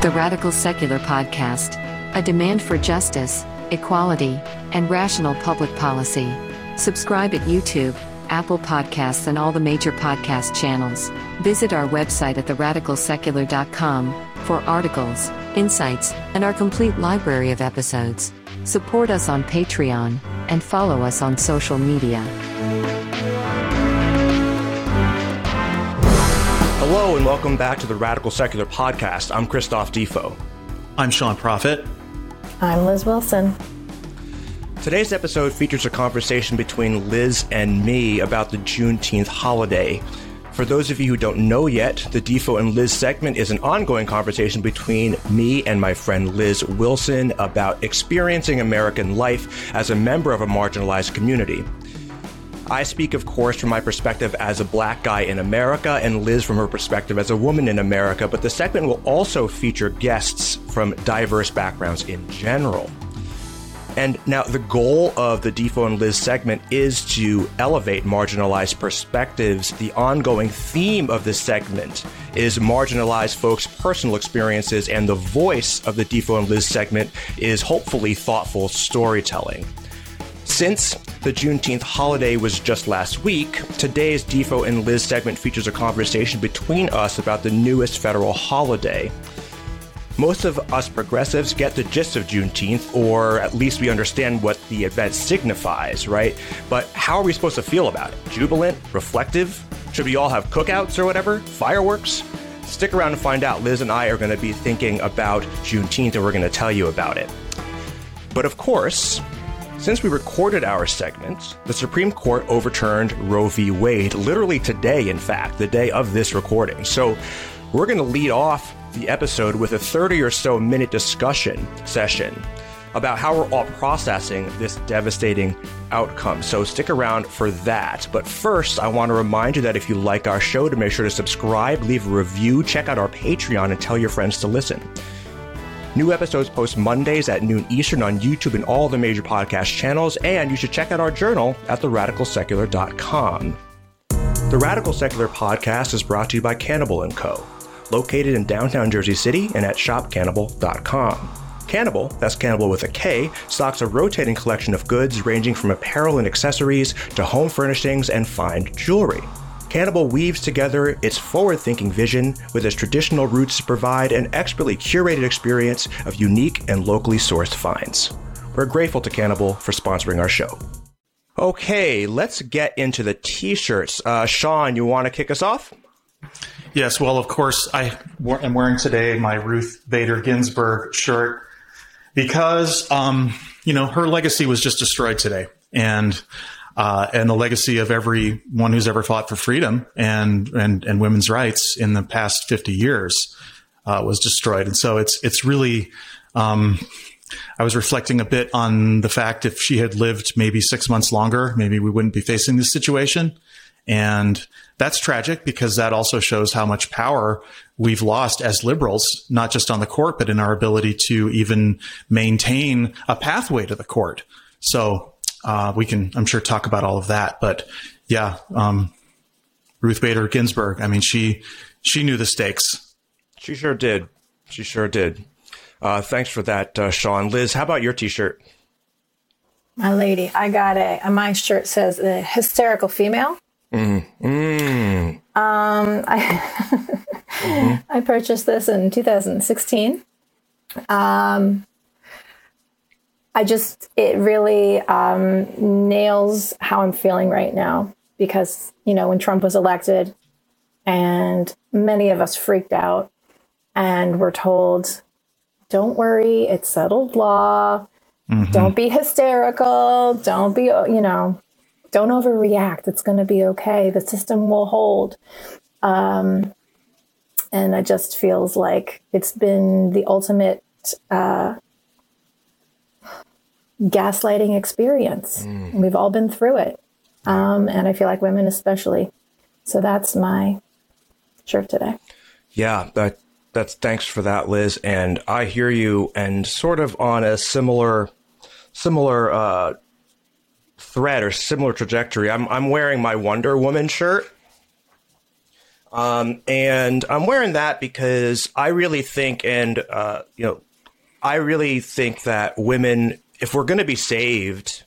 The Radical Secular Podcast, a demand for justice, equality, and rational public policy. Subscribe at YouTube, Apple Podcasts, and all the major podcast channels. Visit our website at theradicalsecular.com for articles, insights, and our complete library of episodes. Support us on Patreon and follow us on social media. Hello and welcome back to the Radical Secular Podcast. I'm Christophe Difo. I'm Sean Prophet. I'm Liz Wilson. Today's episode features a conversation between Liz and me about the Juneteenth holiday. For those of you who don't know yet, the Defo and Liz segment is an ongoing conversation between me and my friend Liz Wilson about experiencing American life as a member of a marginalized community. I speak, of course, from my perspective as a black guy in America, and Liz from her perspective as a woman in America, but the segment will also feature guests from diverse backgrounds in general. And now, the goal of the Difo and Liz segment is to elevate marginalized perspectives. The ongoing theme of this segment is marginalized folks' personal experiences, and the voice of the Difo and Liz segment is hopefully thoughtful storytelling. Since the Juneteenth holiday was just last week, today's Difo and Liz segment features a conversation between us about the newest federal holiday. Most of us progressives get the gist of Juneteenth, or at least we understand what the event signifies, right? But how are we supposed to feel about it? Jubilant? Reflective? Should we all have cookouts or whatever? Fireworks? Stick around and find out. Liz and I are going to be thinking about Juneteenth and we're going to tell you about it. But of course, since we recorded our segments, the Supreme Court overturned Roe v. Wade literally today, in fact, the day of this recording. So we're going to lead off the episode with a 30 or so minute discussion session about how we're all processing this devastating outcome. So stick around for that. But first, I want to remind you that if you like our show, to make sure to subscribe, leave a review, check out our Patreon, and tell your friends to listen. New episodes post Mondays at noon Eastern on YouTube and all the major podcast channels, and you should check out our journal at theradicalsecular.com. The Radical Secular podcast is brought to you by Kanibal & Co., located in downtown Jersey City and at shopkanibal.com. Kanibal, that's Kanibal with a K, stocks a rotating collection of goods ranging from apparel and accessories to home furnishings and fine jewelry. Kanibal weaves together its forward thinking vision with its traditional roots to provide an expertly curated experience of unique and locally sourced finds. We're grateful to Kanibal for sponsoring our show. Okay, let's get into the t shirts. Uh, Sean, you want to kick us off? Yes, well, of course, I am wearing today my Ruth Bader Ginsburg shirt because, um, you know, her legacy was just destroyed today. And uh, and the legacy of everyone who's ever fought for freedom and and and women's rights in the past 50 years uh, was destroyed. And so it's it's really. Um, I was reflecting a bit on the fact if she had lived maybe six months longer, maybe we wouldn't be facing this situation. And that's tragic because that also shows how much power we've lost as liberals, not just on the court, but in our ability to even maintain a pathway to the court. So uh, we can, I'm sure, talk about all of that. But yeah, um, Ruth Bader Ginsburg. I mean, she she knew the stakes. She sure did. She sure did. Uh, thanks for that, uh, Sean. Liz, how about your T-shirt? My lady, I got a. My shirt says "the hysterical female." Mm. Mm. Um, I mm-hmm. I purchased this in 2016. Um, I just, it really um, nails how I'm feeling right now because, you know, when Trump was elected and many of us freaked out and were told, don't worry, it's settled law. Mm-hmm. Don't be hysterical. Don't be, you know, don't overreact. It's going to be okay. The system will hold. Um, and it just feels like it's been the ultimate uh, gaslighting experience. Mm. We've all been through it. Um, and I feel like women especially. So that's my shirt today. Yeah, that that's thanks for that, Liz. And I hear you and sort of on a similar similar uh, thread or similar trajectory. I'm I'm wearing my Wonder Woman shirt. Um, and I'm wearing that because I really think, and uh, you know, I really think that women, if we're going to be saved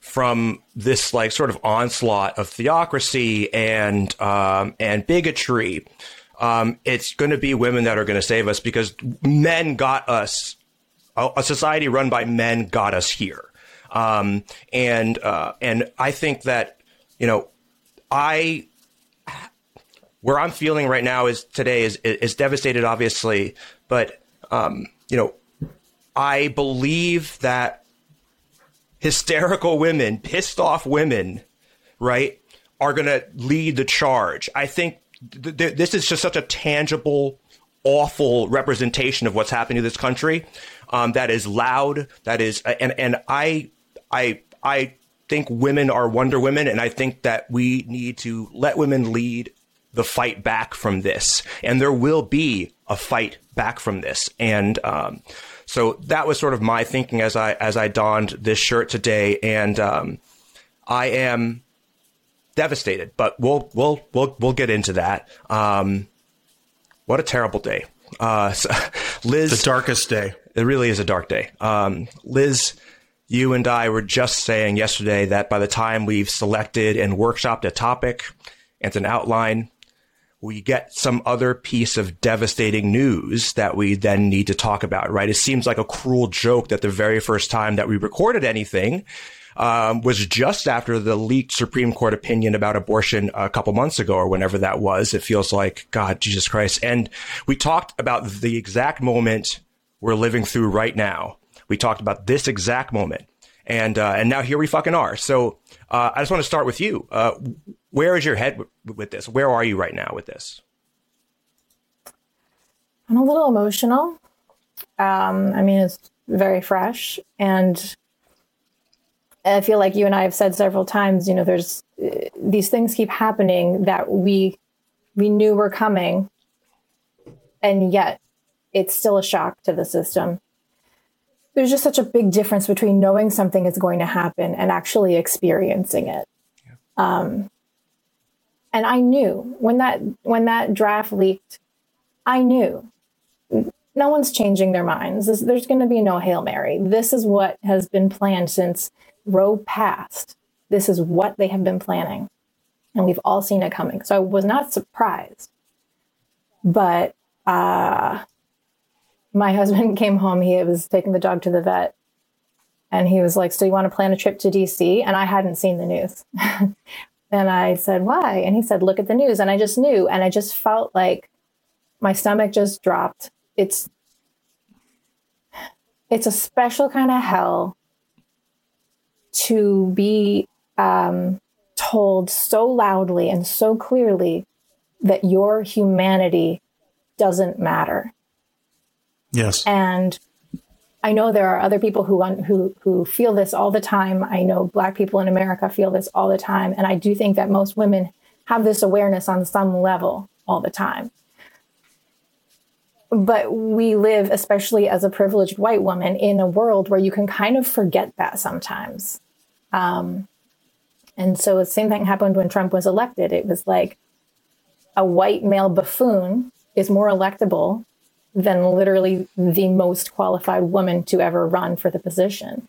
from this like sort of onslaught of theocracy and um, and bigotry, um, it's going to be women that are going to save us because men got us. A, society run by men got us here, um, and uh, and I think that you know, I where I'm feeling right now is today is is devastated, obviously, but um, you know, I believe that hysterical women, pissed off women, right, are going to lead the charge. I think th- th- this is just such a tangible, awful representation of what's happening to this country. Um, that is loud. That is, and and I, I, I think women are Wonder Women, and I think that we need to let women lead the fight back from this, and there will be a fight back from this. And um, so that was sort of my thinking as I as I donned this shirt today, and um, I am devastated. But we'll we'll we'll we'll get into that. Um, what a terrible day, uh, so, Liz. The darkest day. It really is a dark day. Um, Liz, you and I were just saying yesterday that by the time we've selected and workshopped a topic and an outline, we get some other piece of devastating news that we then need to talk about, right? It seems like a cruel joke that the very first time that we recorded anything um, was just after the leaked Supreme Court opinion about abortion a couple months ago or whenever that was. It feels like, God, Jesus Christ. And we talked about the exact moment we're living through right now. We talked about this exact moment. And, uh, and now here we fucking are. So, uh, I just want to start with you. Uh, where is your head w- with this? Where are you right now with this? I'm a little emotional. Um, I mean, it's very fresh, and I feel like you and I have said several times. You know, there's uh, these things keep happening that we we knew were coming, and yet it's still a shock to the system. There's just such a big difference between knowing something is going to happen and actually experiencing it. Yeah. Um, and I knew when that when that draft leaked, I knew no one's changing their minds. This, there's going to be no hail mary. This is what has been planned since Roe passed. This is what they have been planning, and we've all seen it coming. So I was not surprised, but uh, my husband came home. He was taking the dog to the vet, and he was like, "So you want to plan a trip to DC?" And I hadn't seen the news. And I said, Why? And he said, Look at the news. And I just knew. And I just felt like my stomach just dropped. It's it's a special kind of hell to be um, told so loudly and so clearly that your humanity doesn't matter. Yes. And I know there are other people who who who feel this all the time. I know Black people in America feel this all the time, and I do think that most women have this awareness on some level all the time. But we live, especially as a privileged white woman, in a world where you can kind of forget that sometimes. Um, and so the same thing happened when Trump was elected. It was like a white male buffoon is more electable than literally the most qualified woman to ever run for the position.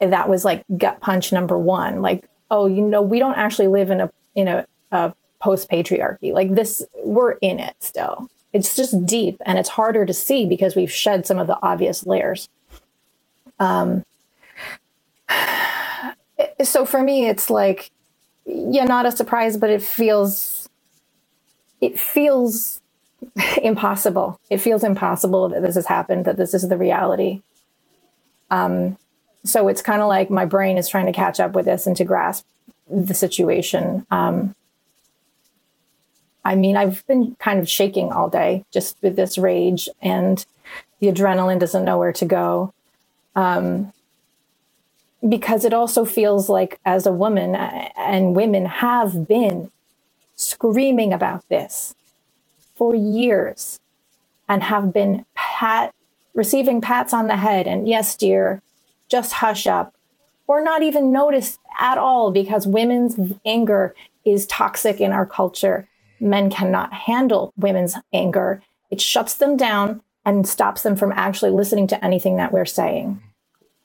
And that was like gut punch number one. Like, oh, you know, we don't actually live in a in a, a post patriarchy. Like this, we're in it still. It's just deep and it's harder to see because we've shed some of the obvious layers. Um, so for me, it's like, yeah, not a surprise, but it feels, it feels impossible. It feels impossible that this has happened, that this is the reality. Um, so it's kind of like my brain is trying to catch up with this and to grasp the situation. Um, I mean, I've been kind of shaking all day just with this rage, and the adrenaline doesn't know where to go. Um, because it also feels like, as a woman, and women have been screaming about this for years and have been pat receiving pats on the head and yes dear just hush up or not even noticed at all because women's anger is toxic in our culture. Men cannot handle women's anger. It shuts them down and stops them from actually listening to anything that we're saying.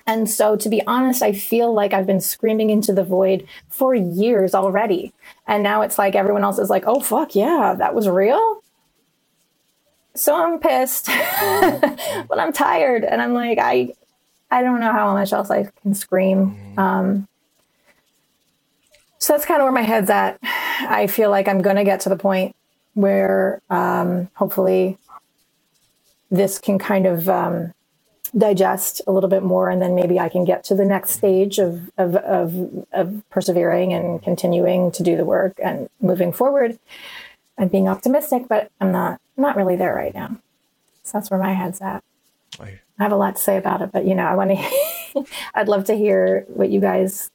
And so, to be honest, I feel like I've been screaming into the void for years already. And now it's like everyone else is like, oh, fuck, yeah, that was real. So I'm pissed, but I'm tired. And I'm like, I, I don't know how much else I can scream. Um, so that's kind of where my head's at. I feel like I'm going to get to the point where um, hopefully this can kind of um, digest a little bit more, and then maybe I can get to the next stage of, of, of, of persevering and continuing to do the work and moving forward and being optimistic. But I'm not not really there right now. So that's where my head's at. I have a lot to say about it, but you know, I want to. I'd love to hear what you guys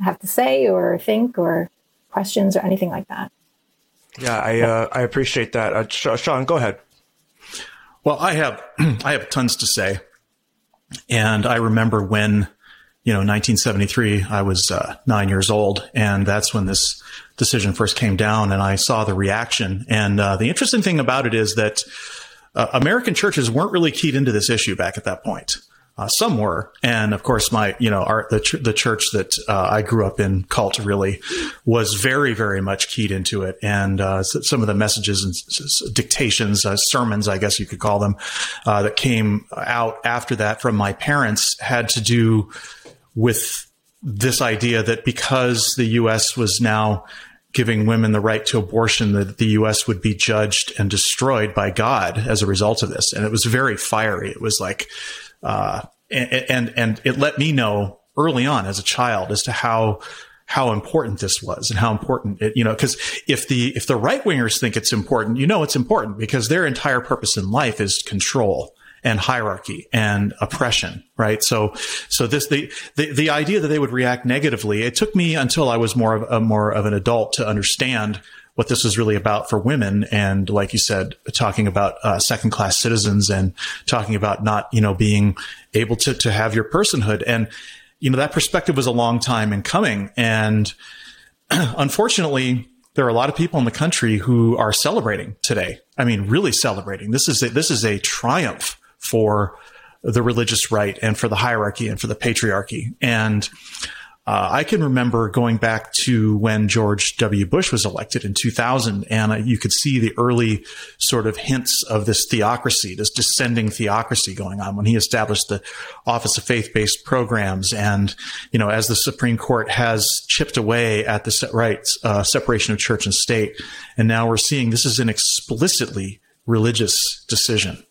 have to say or think or questions or anything like that. Yeah, I uh, I appreciate that. Uh, Sean, go ahead. Well, I have I have tons to say, and I remember when you know 1973 I was uh, nine years old, and that's when this decision first came down, and I saw the reaction. And uh, the interesting thing about it is that uh, American churches weren't really keyed into this issue back at that point. Uh, some were, and of course, my you know our the ch- the church that uh, I grew up in, cult really, was very very much keyed into it, and uh, some of the messages and s- dictations, sermons, I guess you could call them, that came out after that from my parents had to do with this idea that because the U.S. was now giving women the right to abortion, that the U.S. would be judged and destroyed by God as a result of this, and it was very fiery. It was like uh, and, and, and it let me know early on as a child as to how how important this was and how important it, you know, because if the if the right wingers think it's important, you know it's important because their entire purpose in life is control and hierarchy and oppression, right? So, so this the the, the idea that they would react negatively. It took me until I was more of a more of an adult to understand what this was really about for women. And like you said, talking about uh, second class citizens and talking about not, you know, being able to, to have your personhood. And, you know, that perspective was a long time in coming. And unfortunately, there are a lot of people in the country who are celebrating today. I mean, really celebrating. This is a, this is a triumph for the religious right and for the hierarchy and for the patriarchy. And, uh, I can remember going back to when George W. Bush was elected in 2000, and uh, you could see the early sort of hints of this theocracy, this descending theocracy going on when he established the Office of Faith-Based Programs. And, you know, as the Supreme Court has chipped away at the right uh, separation of church and state, and now we're seeing this is an explicitly religious decision.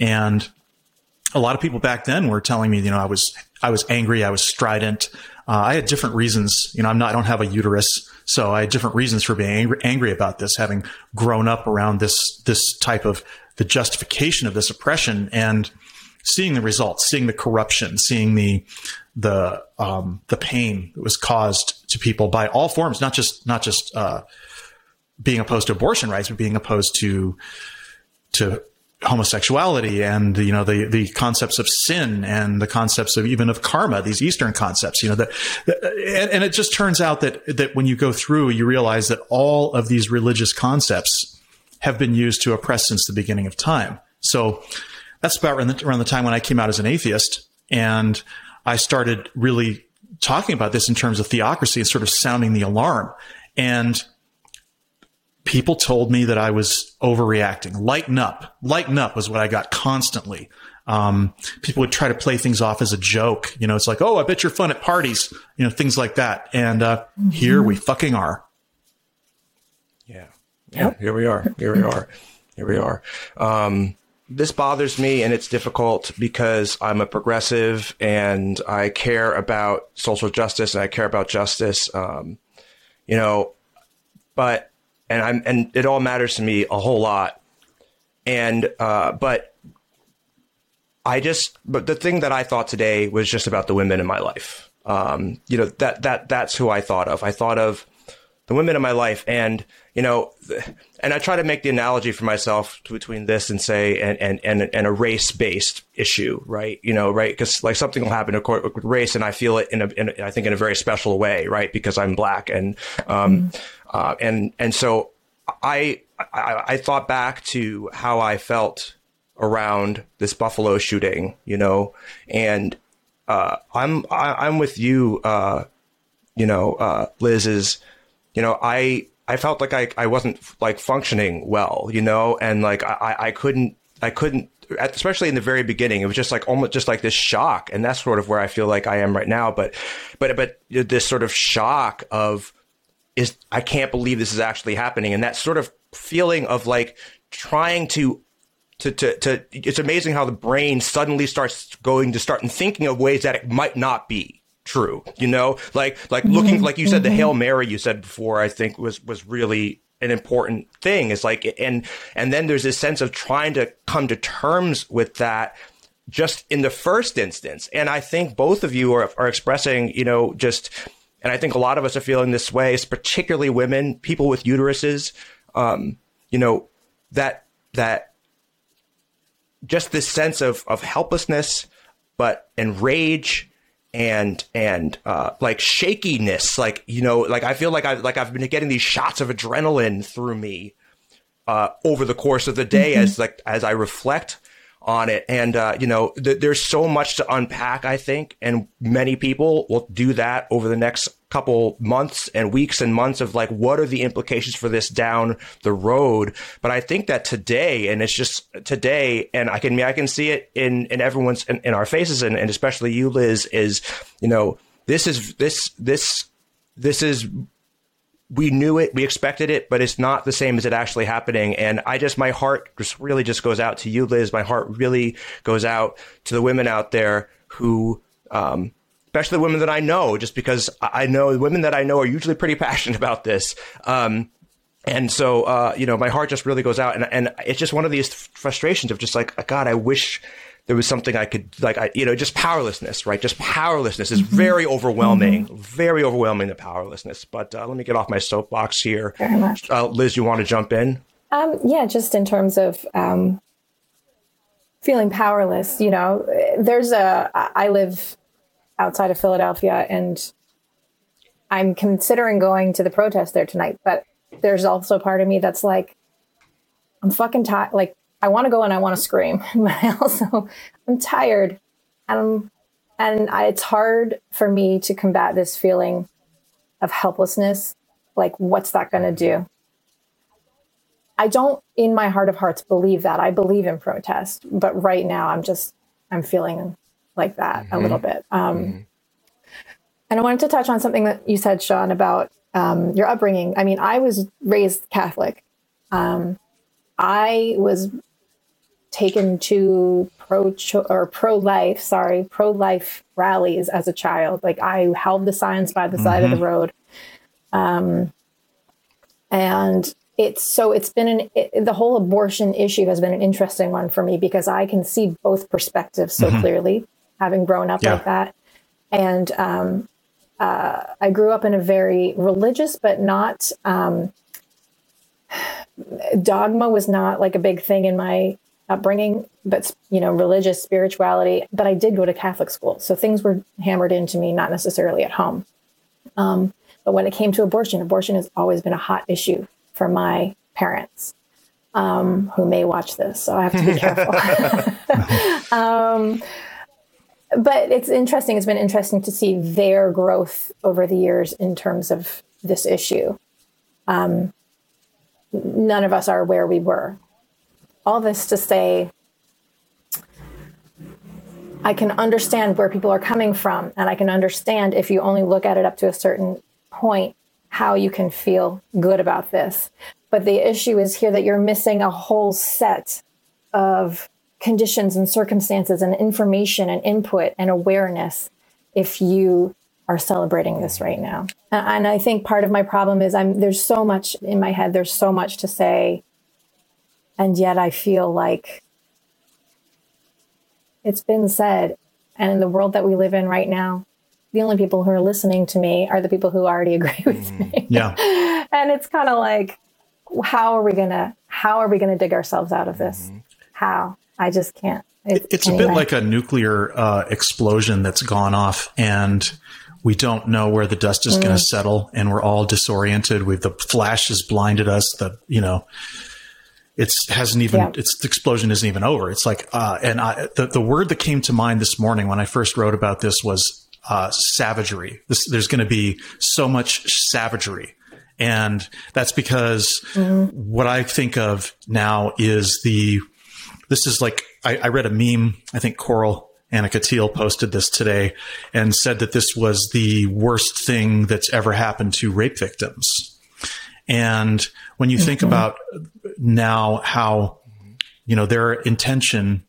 And a lot of people back then were telling me, you know, I was I was angry, I was strident, uh, I had different reasons. You know, I'm not, I don't have a uterus. So I had different reasons for being angry, angry about this, having grown up around this, this type of the justification of this oppression and seeing the results, seeing the corruption, seeing the, the, um, the pain that was caused to people by all forms, not just, not just, uh, being opposed to abortion rights, but being opposed to, to homosexuality and you know the the concepts of sin and the concepts of even of karma these eastern concepts you know that and, and, it just turns out that that when you go through you realize that all of these religious concepts have been used to oppress since the beginning of time. So that's about around the, around the time when I came out as an atheist and I started really talking about this in terms of theocracy and sort of sounding the alarm. And people told me that I was overreacting. Lighten up. Lighten up was what I got constantly. Um, people would try to play things off as a joke. You know, it's like, oh, I bet you're fun at parties, you know, things like that. And uh, mm-hmm. here we fucking are. Yeah. Yeah. Here we are. Here we are. Here we are. Um, this bothers me and it's difficult because I'm a progressive and I care about social justice and I care about justice. Um, you know, but and I'm and it all matters to me a whole lot. And uh, but I just but the thing that I thought today was just about the women in my life. Um, you know that that that's who I thought of. I thought of the women in my life, and you know, and I try to make the analogy for myself between this and say and and and, and a race based issue, right? You know, right? Because like something will happen with race, and I feel it in a, in a, I think in a very special way, right? Because I'm black, and um, mm Uh, and and so I, I I thought back to how I felt around this Buffalo shooting, you know, and uh, I'm I, am i am with you, uh, you know, uh, Liz is, you know, I I felt like I I wasn't like functioning well, you know, and like I I couldn't I couldn't especially in the very beginning, it was just like almost just like this shock, and that's sort of where I feel like I am right now. But, but, but this sort of shock of is I can't believe this is actually happening, and that sort of feeling of like trying to. To, to, to, it's amazing how the brain suddenly starts going to start and thinking of ways that it might not be true. You know, like like looking mm-hmm. like you said the mm-hmm. Hail Mary you said before. I think was was really an important thing. It's like, and, and then there's this sense of trying to come to terms with that just in the first instance. And I think both of you are, are expressing, you know, just, and I think a lot of us are feeling this way, particularly women, people with uteruses, um, you know, that, that just this sense of, of helplessness, but and rage and and uh, like shakiness, like you know, like I feel like I like I've been getting these shots of adrenaline through me uh, over the course of the day mm-hmm. as like as I reflect on it. And, uh, you know, th- there's so much to unpack, I think. And many people will do that over the next couple months and weeks and months of like, what are the implications for this down the road? But I think that today, and it's just today, and I can, I can see it in, in everyone's, in, in our faces and, and especially you, Liz, is, you know, this is, this, this, this is we knew it, we expected it, but it's not the same as it actually happening. And I just, my heart just really just goes out to you, Liz. My heart really goes out to the women out there who, um, especially the women that I know, just because I know the women that I know are usually pretty passionate about this. Um, and so, uh, you know, my heart just really goes out, and and it's just one of these frustrations of just like, God, I wish there was something I could like I you know just powerlessness right just powerlessness is mm-hmm. very overwhelming mm-hmm. very overwhelming the powerlessness but uh, let me get off my soapbox here very much. Uh, Liz you want to jump in um, yeah just in terms of um, feeling powerless you know there's a I live outside of Philadelphia and I'm considering going to the protest there tonight but there's also a part of me that's like I'm fucking tired like I want to go and I want to scream, but I also I'm tired, and and I, it's hard for me to combat this feeling of helplessness. Like, what's that going to do? I don't, in my heart of hearts, believe that. I believe in protest, but right now I'm just I'm feeling like that mm-hmm. a little bit. Um, mm-hmm. And I wanted to touch on something that you said, Sean, about um, your upbringing. I mean, I was raised Catholic. Um, I was taken to pro or pro life, sorry, pro life rallies as a child. Like I held the signs by the mm-hmm. side of the mm-hmm. road. Um, and it's so it's been an it, the whole abortion issue has been an interesting one for me because I can see both perspectives so mm-hmm. clearly, having grown up yeah. like that. And um, uh, I grew up in a very religious, but not um, dogma was not like a big thing in my upbringing, but you know, religious spirituality. But I did go to Catholic school, so things were hammered into me, not necessarily at home. Um, but when it came to abortion, abortion has always been a hot issue for my parents, um, who may watch this, so I have to be careful. um, but it's interesting. It's been interesting to see their growth over the years in terms of this issue. Um, none of us are where we were all this to say I can understand where people are coming from, and I can understand if you only look at it up to a certain point how you can feel good about this. But the issue is here that you're missing a whole set of conditions and circumstances and information and input and awareness if you are celebrating this right now. And I think part of my problem is I'm there's so much in my head, there's so much to say and yet I feel like it's been said. And in the world that we live in right now, the only people who are listening to me are the people who already agree with mm-hmm. me. Yeah. and it's kind of like, how are we gonna how are we gonna dig ourselves out of this? Mm-hmm. How? I just can't. It's, it's anyway. a bit like a nuclear uh, explosion that's gone off, and We don't know where the dust is mm. going to settle, and we're all disoriented. We've the flash has blinded us. The you know, it's hasn't even yeah. it's explosion isn't even over. It's like, uh, and I, the the word that came to mind this morning when I first wrote about this was uh, savagery. This, there's going to be so much savagery. And that's because mm-hmm. what I think of now is the, this is like, I, I read a meme. I think Coral Annika Teal posted this today and said that this was the worst thing that's ever happened to rape victims. And when you mm-hmm. think about now how, you know, their intention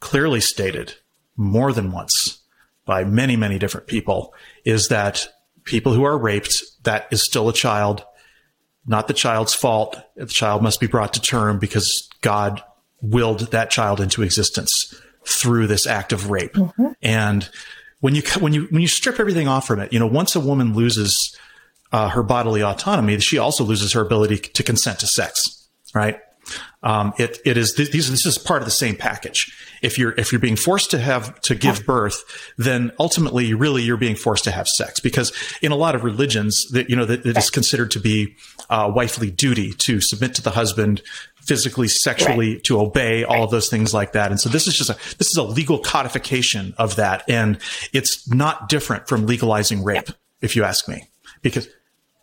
clearly stated more than once by many, many different people is that people who are raped, that is still a child, not the child's fault. The child must be brought to term because God willed that child into existence through this act of rape. Mm-hmm. And when you when you when you strip everything off from it, you know, once a woman loses uh, her bodily autonomy, she also loses her ability to consent to sex, right? Um, it it is these this is part of the same package. If you're if you're being forced to have to give birth, then ultimately really you're being forced to have sex because in a lot of religions that you know that it is considered to be uh, wifely duty to submit to the husband physically, sexually, right. to obey, all of those things like that. And so this is just a this is a legal codification of that, and it's not different from legalizing rape, if you ask me, because.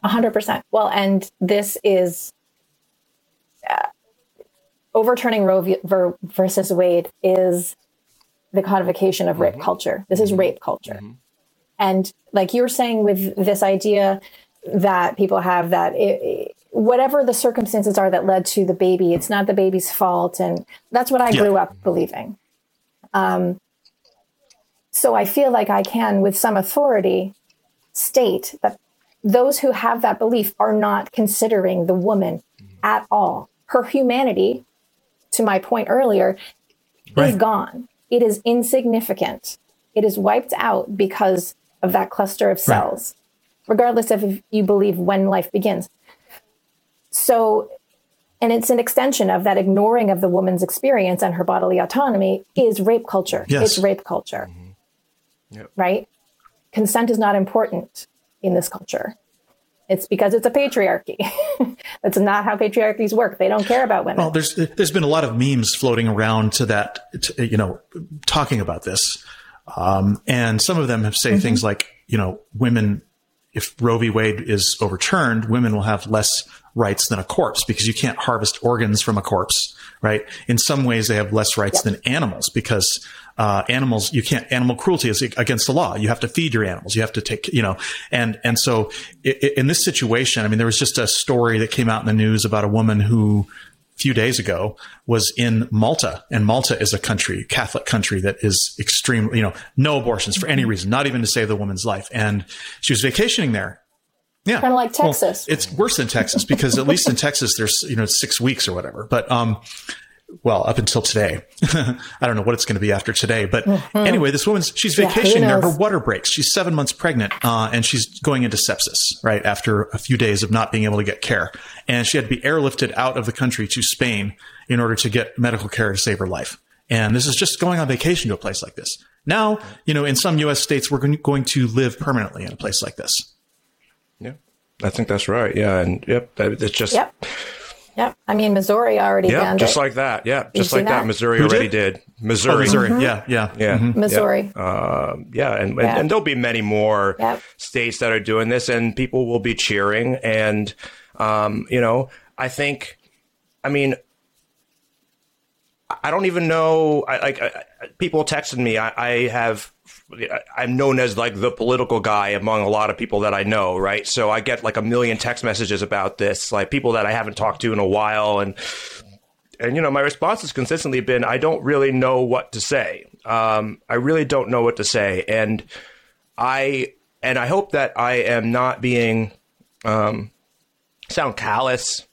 100%. Well, and this is uh, overturning Roe v- versus Wade is the codification of rape mm-hmm. culture. This is mm-hmm. rape culture. Mm-hmm. And like you were saying with this idea that people have that it, whatever the circumstances are that led to the baby, it's not the baby's fault. And that's what I yeah. grew up believing. Um, so I feel like I can, with some authority, state that those who have that belief are not considering the woman mm-hmm. at all. Her humanity to my point earlier, right. is gone. It is insignificant. It is wiped out because of that cluster of cells, right. regardless of if you believe when life begins. So, and it's an extension of that ignoring of the woman's experience and her bodily autonomy is rape culture. Yes. It's rape culture. Mm-hmm. Yep. Right? Consent is not important in this culture. It's because it's a patriarchy. That's not how patriarchies work. They don't care about women. Well, there's there's been a lot of memes floating around to that, to, you know, talking about this, um, and some of them have say mm-hmm. things like, you know, women, if Roe v. Wade is overturned, women will have less rights than a corpse because you can't harvest organs from a corpse, right? In some ways, they have less rights than animals because uh, animals, you can't, animal cruelty is against the law. You have to feed your animals. You have to take, you know, and, and so in this situation, I mean, there was just a story that came out in the news about a woman who few days ago was in Malta and Malta is a country, Catholic country that is extremely, you know, no abortions for any reason, not even to save the woman's life. And she was vacationing there yeah. Kind of like Texas. Well, it's worse than Texas because at least in Texas there's, you know, six weeks or whatever. But um well, up until today. I don't know what it's going to be after today, but mm-hmm. anyway, this woman's she's vacationing yeah, there. Her water breaks. She's seven months pregnant, uh, and she's going into sepsis right after a few days of not being able to get care, and she had to be airlifted out of the country to Spain in order to get medical care to save her life. And this is just going on vacation to a place like this. Now, you know, in some U.S. states, we're going to live permanently in a place like this. Yeah, I think that's right. Yeah, and yep, it's just. Yep Yep. I mean, Missouri already yeah, just it. like that. Yeah, just like that? that. Missouri Who already did? did. Missouri. Oh, Missouri. Mm-hmm. Yeah, yeah, yeah. Mm-hmm. Missouri. Yeah, uh, yeah. And, yeah. And, and, there'll be many more yep. states that are doing this, and people will be cheering. And um, you know, I think, I mean, I don't even know. I, like I, people texted me. I, I have I'm known as like the political guy among a lot of people that I know, right? So I get like a million text messages about this, like people that I haven't talked to in a while, and and you know my response has consistently been I don't really know what to say. Um, I really don't know what to say, and I and I hope that I am not being um, sound callous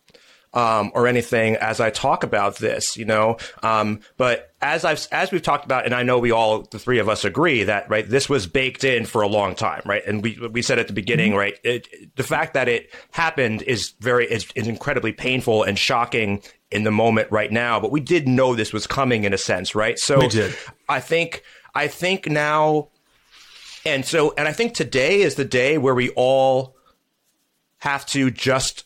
um, or anything as I talk about this, you know. Um, but as I've as we've talked about, and I know we all the three of us agree that right, this was baked in for a long time, right? And we we said at the beginning, mm-hmm. right, it, the fact that it happened is very is, is incredibly painful and shocking in the moment right now. But we did know this was coming in a sense, right? So we did. I think I think now And so, and I think today is the day where we all have to just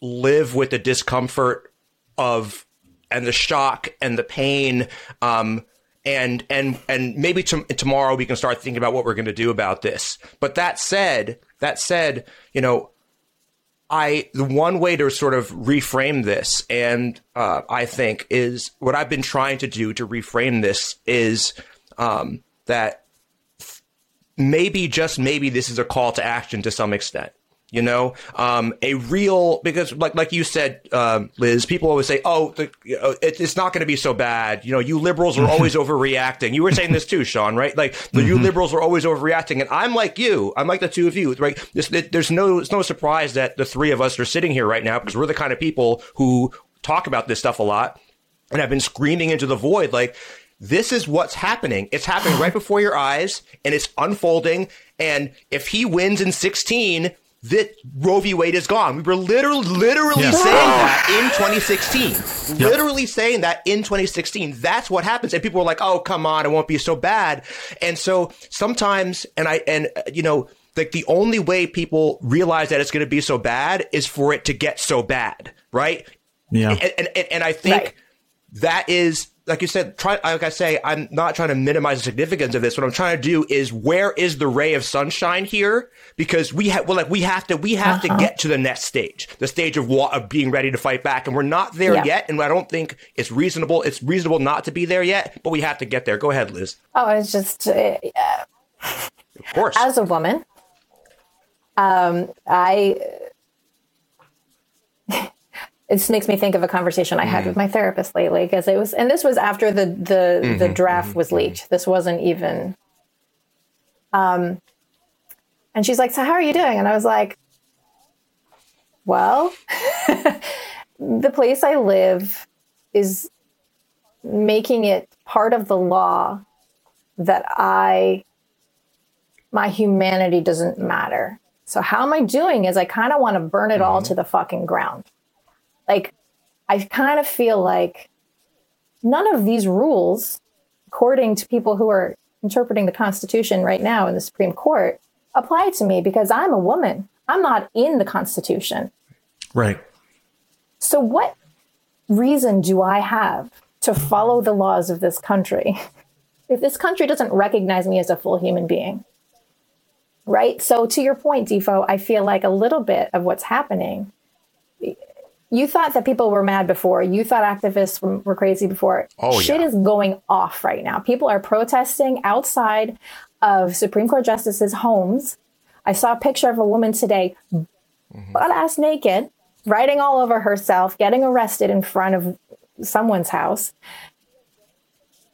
live with the discomfort of and the shock and the pain um, and and and maybe tomorrow we can start thinking about what we're going to do about this. But that said that said you know i the one way to sort of reframe this and uh, i think is what i've been trying to do to reframe this is um, that maybe just maybe this is a call to action to some extent you know um, a real because like like you said uh, liz people always say oh the, it, it's not going to be so bad you know you liberals are always overreacting you were saying this too sean right like the, you mm-hmm. liberals are always overreacting and i'm like you i'm like the two of you right there's, there's no it's no surprise that the three of us are sitting here right now because we're the kind of people who talk about this stuff a lot and i've been screaming into the void like this is what's happening. It's happening right before your eyes and it's unfolding. And if he wins in 16, that Roe v. Wade is gone. We were literally, literally saying that in 2016. Yep. Literally saying that in 2016. That's what happens. And people were like, "Oh, come on, it won't be so bad." And so sometimes, and I, and uh, you know, like the only way people realize that it's going to be so bad is for it to get so bad, right? Yeah. And and, and I think right. that is like you said, try, like I say, I'm not trying to minimize the significance of this. What I'm trying to do is where is the ray of sunshine here? Because we have, well, like we have to, we have uh-huh. to get to the next stage, the stage of, of being ready to fight back. And we're not there yeah. yet. And I don't think it's reasonable. It's reasonable not to be there yet, but we have to get there. Go ahead, Liz. Oh, it's just, uh, of course. As a woman, um, I, it makes me think of a conversation I had mm. with my therapist lately because it was, and this was after the the mm-hmm, the draft mm-hmm, was mm-hmm. leaked. This wasn't even. Um, and she's like, "So how are you doing?" And I was like, "Well, the place I live is making it part of the law that I my humanity doesn't matter. So how am I doing? Is I kind of want to burn it all mm-hmm. to the fucking ground." Like I kind of feel like none of these rules, according to people who are interpreting the Constitution right now in the Supreme Court, apply to me because I'm a woman. I'm not in the Constitution. Right. So, what reason do I have to follow the laws of this country if this country doesn't recognize me as a full human being? Right. So, to your point, Difo, I feel like a little bit of what's happening you thought that people were mad before. You thought activists were, were crazy before. Oh, Shit yeah. is going off right now. People are protesting outside of Supreme Court justices' homes. I saw a picture of a woman today, mm-hmm. butt ass naked, writing all over herself, getting arrested in front of someone's house.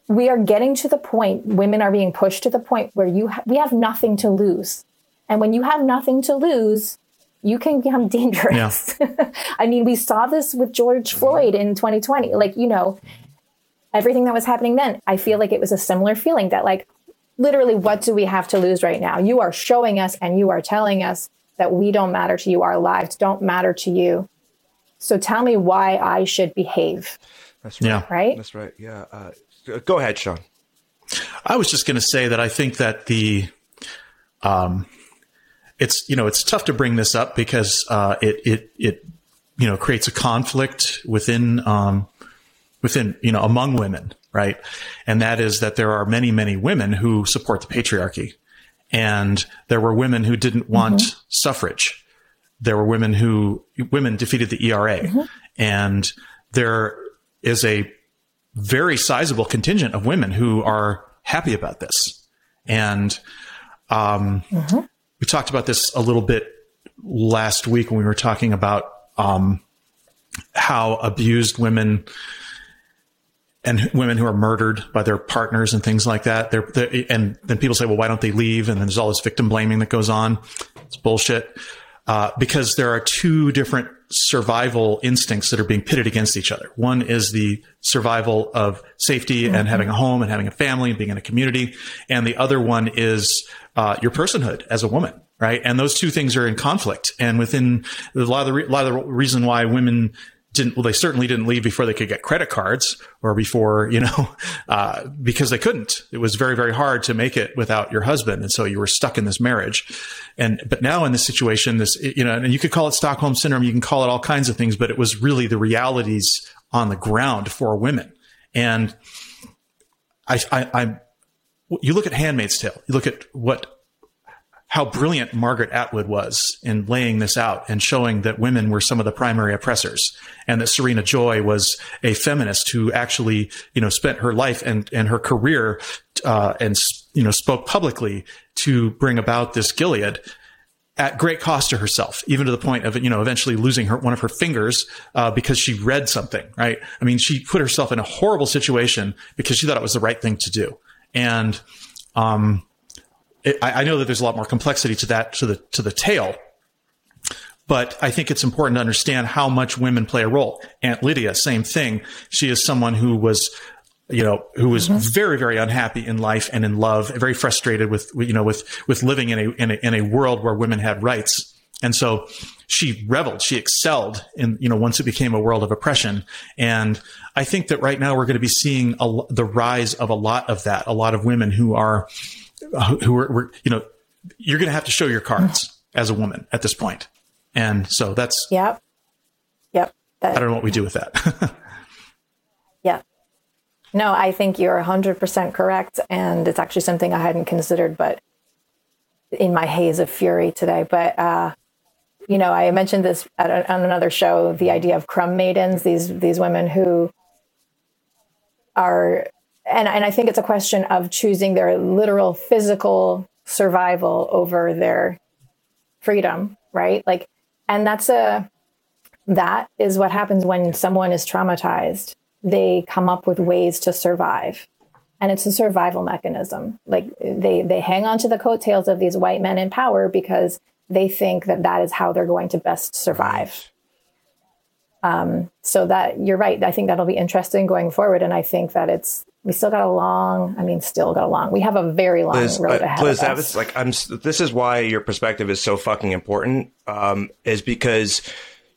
We are getting to the point, women are being pushed to the point where you ha- we have nothing to lose. And when you have nothing to lose, you can become dangerous. Yeah. I mean, we saw this with George Floyd in 2020. Like, you know, everything that was happening then, I feel like it was a similar feeling that, like, literally, what do we have to lose right now? You are showing us and you are telling us that we don't matter to you, our lives don't matter to you. So tell me why I should behave. That's right. Yeah. Right? That's right. Yeah. Uh, go ahead, Sean. I was just going to say that I think that the, um, it's you know it's tough to bring this up because uh, it it it you know creates a conflict within um, within you know among women, right? And that is that there are many many women who support the patriarchy, and there were women who didn't want mm-hmm. suffrage. There were women who women defeated the ERA, mm-hmm. and there is a very sizable contingent of women who are happy about this, and um, mm-hmm we talked about this a little bit last week when we were talking about um, how abused women and women who are murdered by their partners and things like that. They're, they're, and then people say, well, why don't they leave? And then there's all this victim blaming that goes on. It's bullshit. Uh, because there are two different survival instincts that are being pitted against each other. One is the survival of safety mm-hmm. and having a home and having a family and being in a community. And the other one is uh, your personhood as a woman, right? And those two things are in conflict. And within a lot of the, re- a lot of the reason why women didn't well they certainly didn't leave before they could get credit cards or before you know uh, because they couldn't. It was very very hard to make it without your husband. And so you were stuck in this marriage. And but now in this situation this you know and you could call it stockholm syndrome. You can call it all kinds of things but it was really the realities on the ground for women. And i i i'm you look at handmaid's tale. You look at what how brilliant Margaret Atwood was in laying this out and showing that women were some of the primary oppressors and that Serena Joy was a feminist who actually, you know, spent her life and, and her career, uh, and, you know, spoke publicly to bring about this Gilead at great cost to herself, even to the point of, you know, eventually losing her, one of her fingers, uh, because she read something, right? I mean, she put herself in a horrible situation because she thought it was the right thing to do. And, um, it, I, I know that there's a lot more complexity to that to the to the tale, but I think it's important to understand how much women play a role. Aunt Lydia, same thing. She is someone who was, you know, who was mm-hmm. very, very unhappy in life and in love, very frustrated with, you know, with, with living in a, in a, in a world where women had rights. And so she reveled, she excelled in, you know, once it became a world of oppression. And I think that right now we're going to be seeing a, the rise of a lot of that, a lot of women who are, who are, were, you know, you're going to have to show your cards as a woman at this point. And so that's, yep. Yep. That, I don't know what we do with that. yeah. No, I think you're 100% correct. And it's actually something I hadn't considered, but in my haze of fury today. But, uh, you know, I mentioned this a, on another show, the idea of crumb maidens, these, these women who are and, and I think it's a question of choosing their literal physical survival over their freedom, right? Like, and that's a, that is what happens when someone is traumatized. They come up with ways to survive. And it's a survival mechanism. Like they, they hang on to the coattails of these white men in power because they think that that is how they're going to best survive. Um, so that you're right. I think that'll be interesting going forward. And I think that it's we still got a long i mean still got a long we have a very long Liz, road ahead Liz, of us. like i'm this is why your perspective is so fucking important um, is because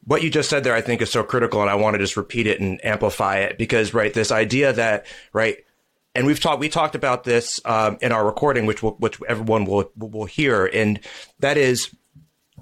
what you just said there i think is so critical and i want to just repeat it and amplify it because right this idea that right and we've talked we talked about this um, in our recording which will, which everyone will will hear and that is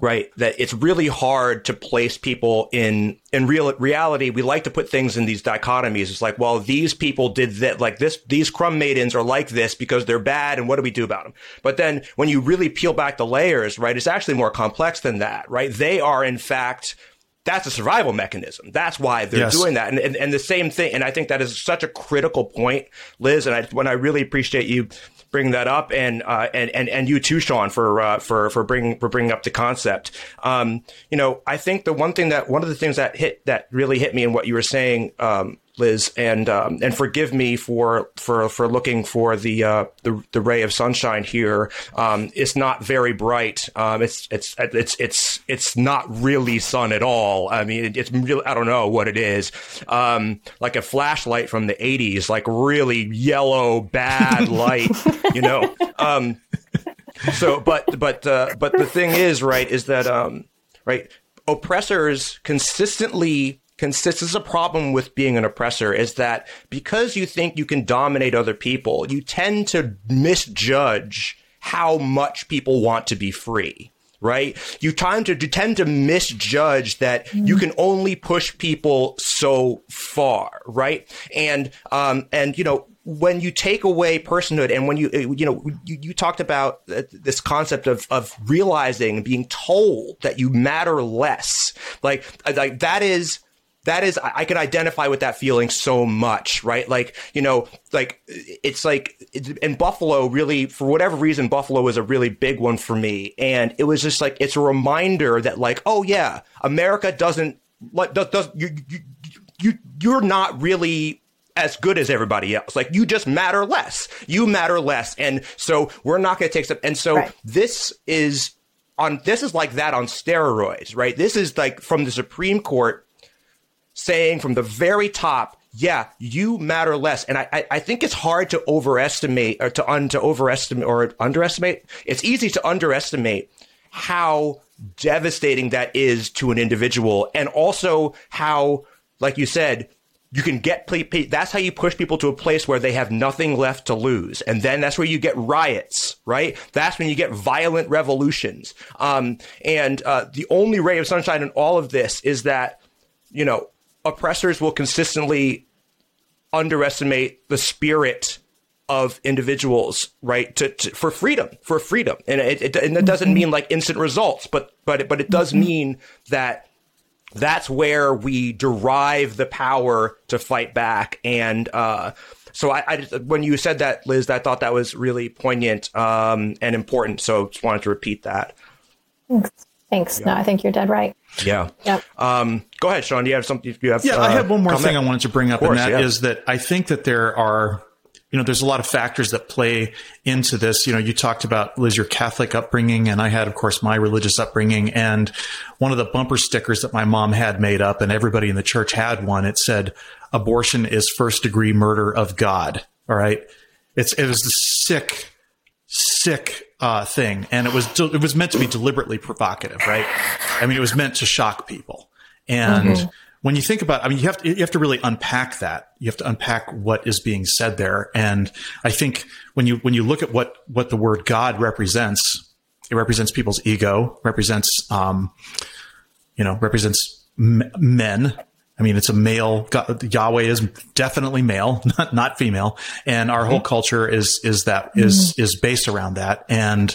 right? That it's really hard to place people in in real reality. We like to put things in these dichotomies. It's like, well, these people did that, like this. These crumb maidens are like this because they're bad, and what do we do about them? But then when you really peel back the layers, right, it's actually more complex than that, right? They are in fact. That's a survival mechanism. That's why they're yes. doing that. And, and, and the same thing. And I think that is such a critical point, Liz. And I, when I really appreciate you bringing that up, and uh, and and and you too, Sean, for uh, for for bringing for bringing up the concept. Um, you know, I think the one thing that one of the things that hit that really hit me in what you were saying um, Liz, and um, and forgive me for for for looking for the uh, the, the ray of sunshine here. Um, it's not very bright. Um, it's it's it's it's it's not really sun at all. I mean, it, it's really I don't know what it is. Um, like a flashlight from the '80s, like really yellow bad light. you know. Um, so, but but uh, but the thing is, right, is that um, right oppressors consistently consists is a problem with being an oppressor is that because you think you can dominate other people, you tend to misjudge how much people want to be free right? You tend to you tend to misjudge that mm. you can only push people so far, right? And um and you know when you take away personhood and when you you know you, you talked about this concept of of realizing being told that you matter less like like that is that is I can identify with that feeling so much, right? Like, you know, like it's like in Buffalo really for whatever reason Buffalo was a really big one for me and it was just like it's a reminder that like, oh yeah, America doesn't like does, does you, you you you're not really as good as everybody else. Like you just matter less. You matter less. And so we're not going to take stuff. And so right. this is on, this is like that on steroids, right? This is like from the Supreme Court saying from the very top, yeah, you matter less. And I, I think it's hard to overestimate or to, un, to overestimate or underestimate. It's easy to underestimate how devastating that is to an individual and also how like you said, you can get that's how you push people to a place where they have nothing left to lose and then that's where you get riots right that's when you get violent revolutions um, and uh, the only ray of sunshine in all of this is that you know oppressors will consistently underestimate the spirit of individuals, right? To, to, for freedom, for freedom, and it, it, and it doesn't mean like instant results, but but but it does mm-hmm. mean that that's where we derive the power to fight back. And uh, so I, I just, when you said that, Liz, I thought that was really poignant um, and important. So just wanted to repeat that. Thanks. Thanks. Yeah. No, I think you're dead right. Yeah. Yep. Um, go ahead, Sean. Do you have something? You have? Yeah, uh, I have one more comment? thing I wanted to bring up, course, and that yeah. is that I think that there are you know, there's a lot of factors that play into this. You know, you talked about Liz, your Catholic upbringing, and I had, of course, my religious upbringing. And one of the bumper stickers that my mom had made up, and everybody in the church had one. It said, "Abortion is first degree murder of God." All right, it's it was the sick, sick uh, thing, and it was it was meant to be deliberately provocative, right? I mean, it was meant to shock people, and. Mm-hmm when you think about, I mean, you have to, you have to really unpack that. You have to unpack what is being said there. And I think when you, when you look at what, what the word God represents, it represents people's ego, represents, um, you know, represents m- men. I mean, it's a male. God, Yahweh is definitely male, not not female, and our mm-hmm. whole culture is is that is, mm-hmm. is based around that. And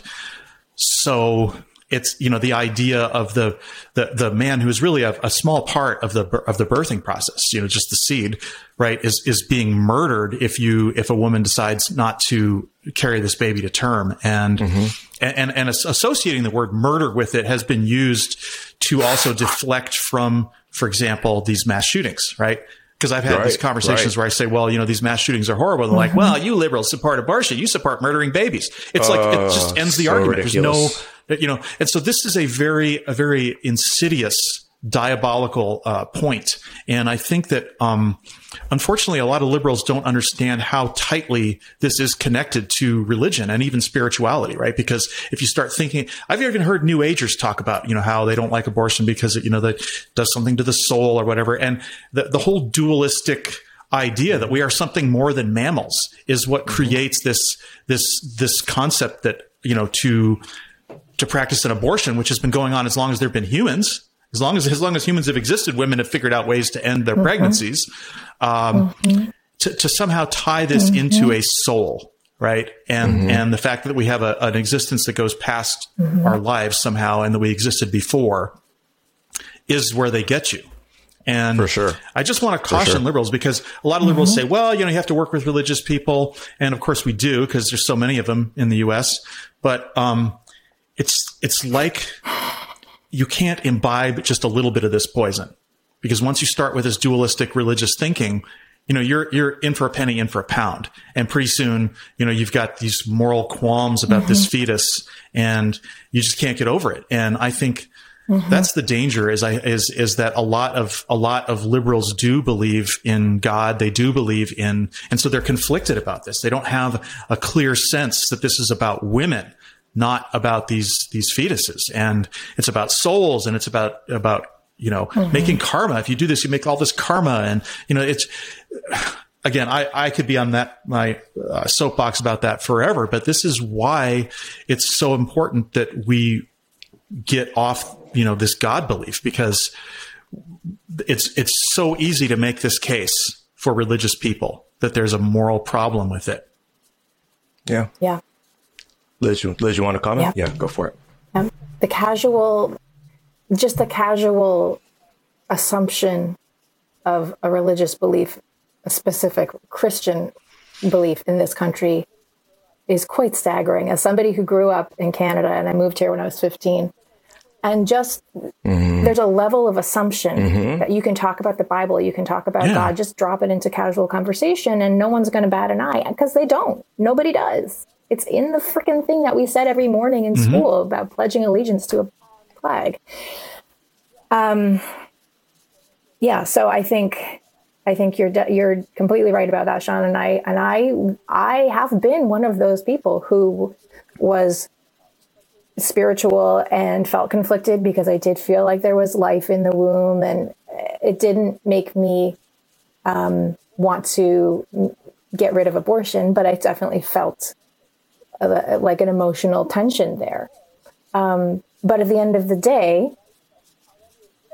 so it's you know the idea of the the the man who is really a, a, small part of the of the birthing process you know just the seed right is is being murdered if you if a woman decides not to carry this baby to term and mm-hmm. and, and and associating the word murder with it has been used to also deflect from for example these mass shootings right because I've had right, these conversations right. where I say, well, you know, these mass shootings are horrible. And they're like, mm-hmm. well, you liberals support abortion. You support murdering babies. It's uh, like, it just ends the so argument. Ridiculous. There's no, you know, and so this is a very, a very insidious, diabolical uh, point. And I think that, um, unfortunately, a lot of liberals don't understand how tightly this is connected to religion and even spirituality, right? Because if you start thinking, I've even heard New Agers talk about, you know, how they don't like abortion because it, you know, that does something to the soul or whatever. And the, the whole dualistic, idea that we are something more than mammals is what mm-hmm. creates this this this concept that you know to to practice an abortion, which has been going on as long as there have been humans. As long as as long as humans have existed, women have figured out ways to end their mm-hmm. pregnancies. Um, mm-hmm. to, to, somehow tie this mm-hmm. into a soul, right? And mm-hmm. and the fact that we have a, an existence that goes past mm-hmm. our lives somehow, and that we existed before, is where they get you. And for sure, I just want to caution sure. liberals because a lot of liberals mm-hmm. say, well, you know, you have to work with religious people. And of course we do because there's so many of them in the U.S. But, um, it's it's like you can't imbibe just a little bit of this poison. Because once you start with this dualistic religious thinking you know you're you're in for a penny in for a pound. And pretty soon you know you've got these moral qualms about mm-hmm. this fetus and you just can't get over it. And i think mm-hmm. that's the danger is i is is that a lot of a lot of liberals do believe in god. They do believe in and so they're conflicted about this. They don't have a clear sense that this is about women not about these these fetuses. And it's about souls and it's about about you know mm-hmm. making karma. If you do this you make all this karma and you know it's again i i could be on that my uh, soapbox about that forever but this is why it's so important that we get off you know this god belief because it's it's so easy to make this case for religious people that there's a moral problem with it. Yeah. Yeah Liz, you, Liz, you want to comment? Yeah, yeah go for it. Um, the casual, just the casual assumption of a religious belief, a specific Christian belief in this country is quite staggering. As somebody who grew up in Canada and I moved here when I was 15, and just mm-hmm. there's a level of assumption mm-hmm. that you can talk about the Bible, you can talk about yeah. God, just drop it into casual conversation, and no one's going to bat an eye because they don't. Nobody does. It's in the freaking thing that we said every morning in mm-hmm. school about pledging allegiance to a flag. Um, yeah, so I think I think you're de- you're completely right about that, Sean. And I and I I have been one of those people who was spiritual and felt conflicted because I did feel like there was life in the womb and it didn't make me um, want to get rid of abortion, but I definitely felt a, like an emotional tension there. Um, but at the end of the day,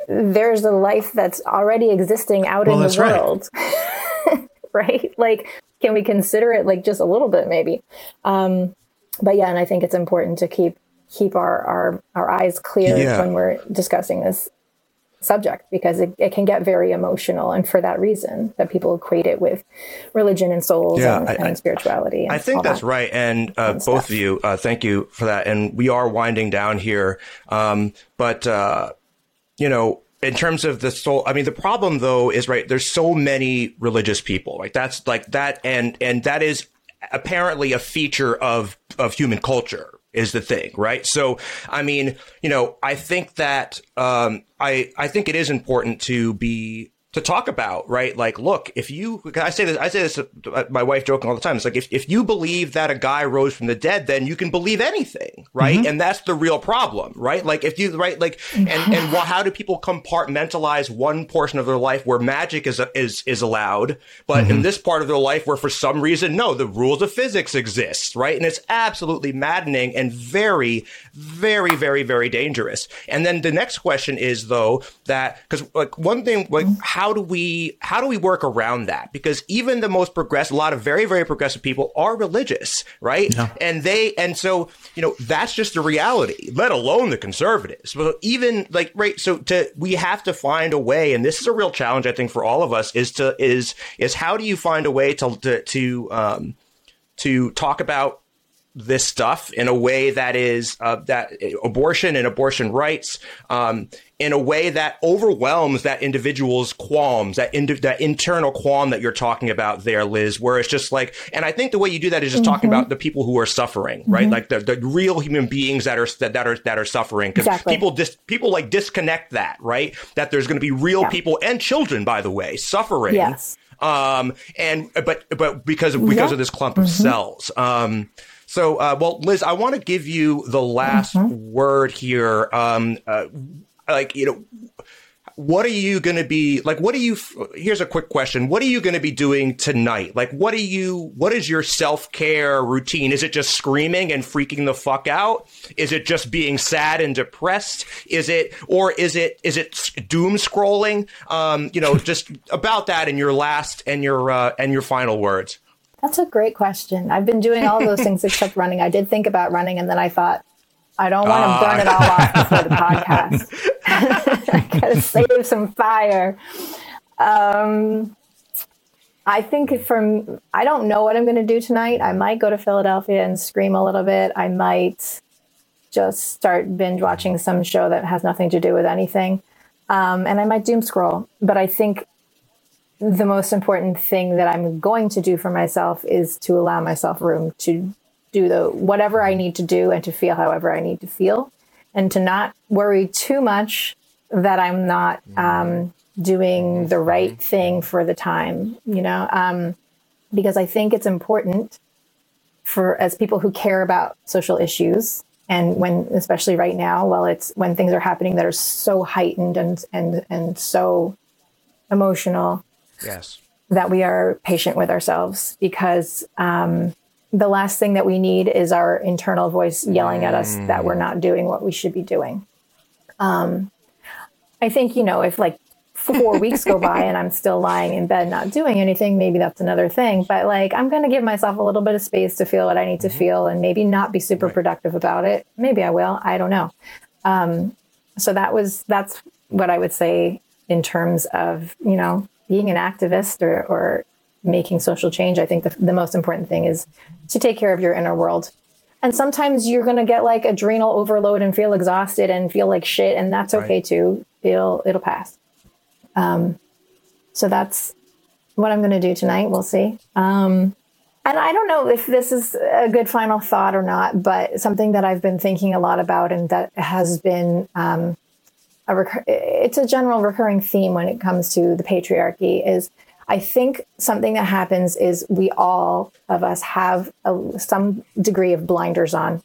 there's a life that's already existing out well, in the world. Right. right. Like, can we consider it like just a little bit, maybe? Um, but yeah, and I think it's important to keep keep our our, our eyes clear yeah. when we're discussing this subject because it, it can get very emotional and for that reason that people equate it with religion and souls yeah, and, I, and, spirituality and i think that's that right. And uh, both of you uh, thank you for that. And we are winding down here. Um, but uh, you know in terms of the soul i mean the problem though is right there's so many religious people right? That's like that. And and that is apparently a feature of of human culture is the thing, right? So, I mean, you know, I think that um, I I think it is important to be to talk about, right? Like, look, if you, I say this, I say this to my wife joking all the time. It's like, if, if you believe that a guy rose from the dead, then you can believe anything, right? Mm-hmm. And that's the real problem, right? Like, if you, right, like, and, and how do people compartmentalize one portion of their life where magic is, is, is allowed, but mm-hmm. in this part of their life where for some reason, no, the rules of physics exist, right? And it's absolutely maddening and very, very, very, very dangerous. And then the next question is though, that, cause like one thing, like, mm-hmm how do we how do we work around that? Because even the most progressive, a lot of very very progressive people are religious, right? Yeah. And they and so you know that's just a reality. Let alone the conservatives. But even like right, so to we have to find a way, and this is a real challenge I think for all of us is to is is how do you find a way to to to um, to talk about this stuff in a way that is uh, that abortion and abortion rights um, in a way that overwhelms that individual's qualms, that that internal qualm that you're talking about there, Liz, where it's just like, and I think the way you do that is just mm-hmm. talking about the people who are suffering, right? Mm-hmm. Like the, the real human beings that are that, that are that are suffering, because exactly. people dis, people like disconnect that, right? That there's going to be real yeah. people and children, by the way, suffering. Yes. Um, and but but because of because yeah. of this clump of mm-hmm. cells. Um, so, uh, well, Liz, I want to give you the last mm-hmm. word here. Um, uh, like, you know, what are you going to be like? What are you? Here's a quick question. What are you going to be doing tonight? Like, what are you? What is your self care routine? Is it just screaming and freaking the fuck out? Is it just being sad and depressed? Is it, or is it, is it doom scrolling? Um, you know, just about that in your last and your uh, and your final words. That's a great question. I've been doing all those things except running. I did think about running, and then I thought, I don't want to uh, burn it all off before the podcast. I gotta save some fire. Um, I think from I don't know what I'm going to do tonight. I might go to Philadelphia and scream a little bit. I might just start binge watching some show that has nothing to do with anything, um, and I might doom scroll. But I think the most important thing that I'm going to do for myself is to allow myself room to do the whatever I need to do and to feel however I need to feel and to not worry too much that I'm not um, doing the right thing for the time, you know, um, because I think it's important for as people who care about social issues and when especially right now while it's when things are happening that are so heightened and and and so emotional Yes. That we are patient with ourselves because um, the last thing that we need is our internal voice yelling at us that we're not doing what we should be doing. Um, I think, you know, if like four weeks go by and I'm still lying in bed not doing anything, maybe that's another thing. But like, I'm going to give myself a little bit of space to feel what I need to mm-hmm. feel and maybe not be super productive about it. Maybe I will. I don't know. Um, so that was, that's what I would say in terms of, you know, being an activist or, or making social change, I think the, the most important thing is to take care of your inner world. And sometimes you're going to get like adrenal overload and feel exhausted and feel like shit, and that's okay right. too. It'll it'll pass. Um, so that's what I'm going to do tonight. We'll see. Um, and I don't know if this is a good final thought or not, but something that I've been thinking a lot about and that has been um, a recur- it's a general recurring theme when it comes to the patriarchy is I think something that happens is we all of us have a, some degree of blinders on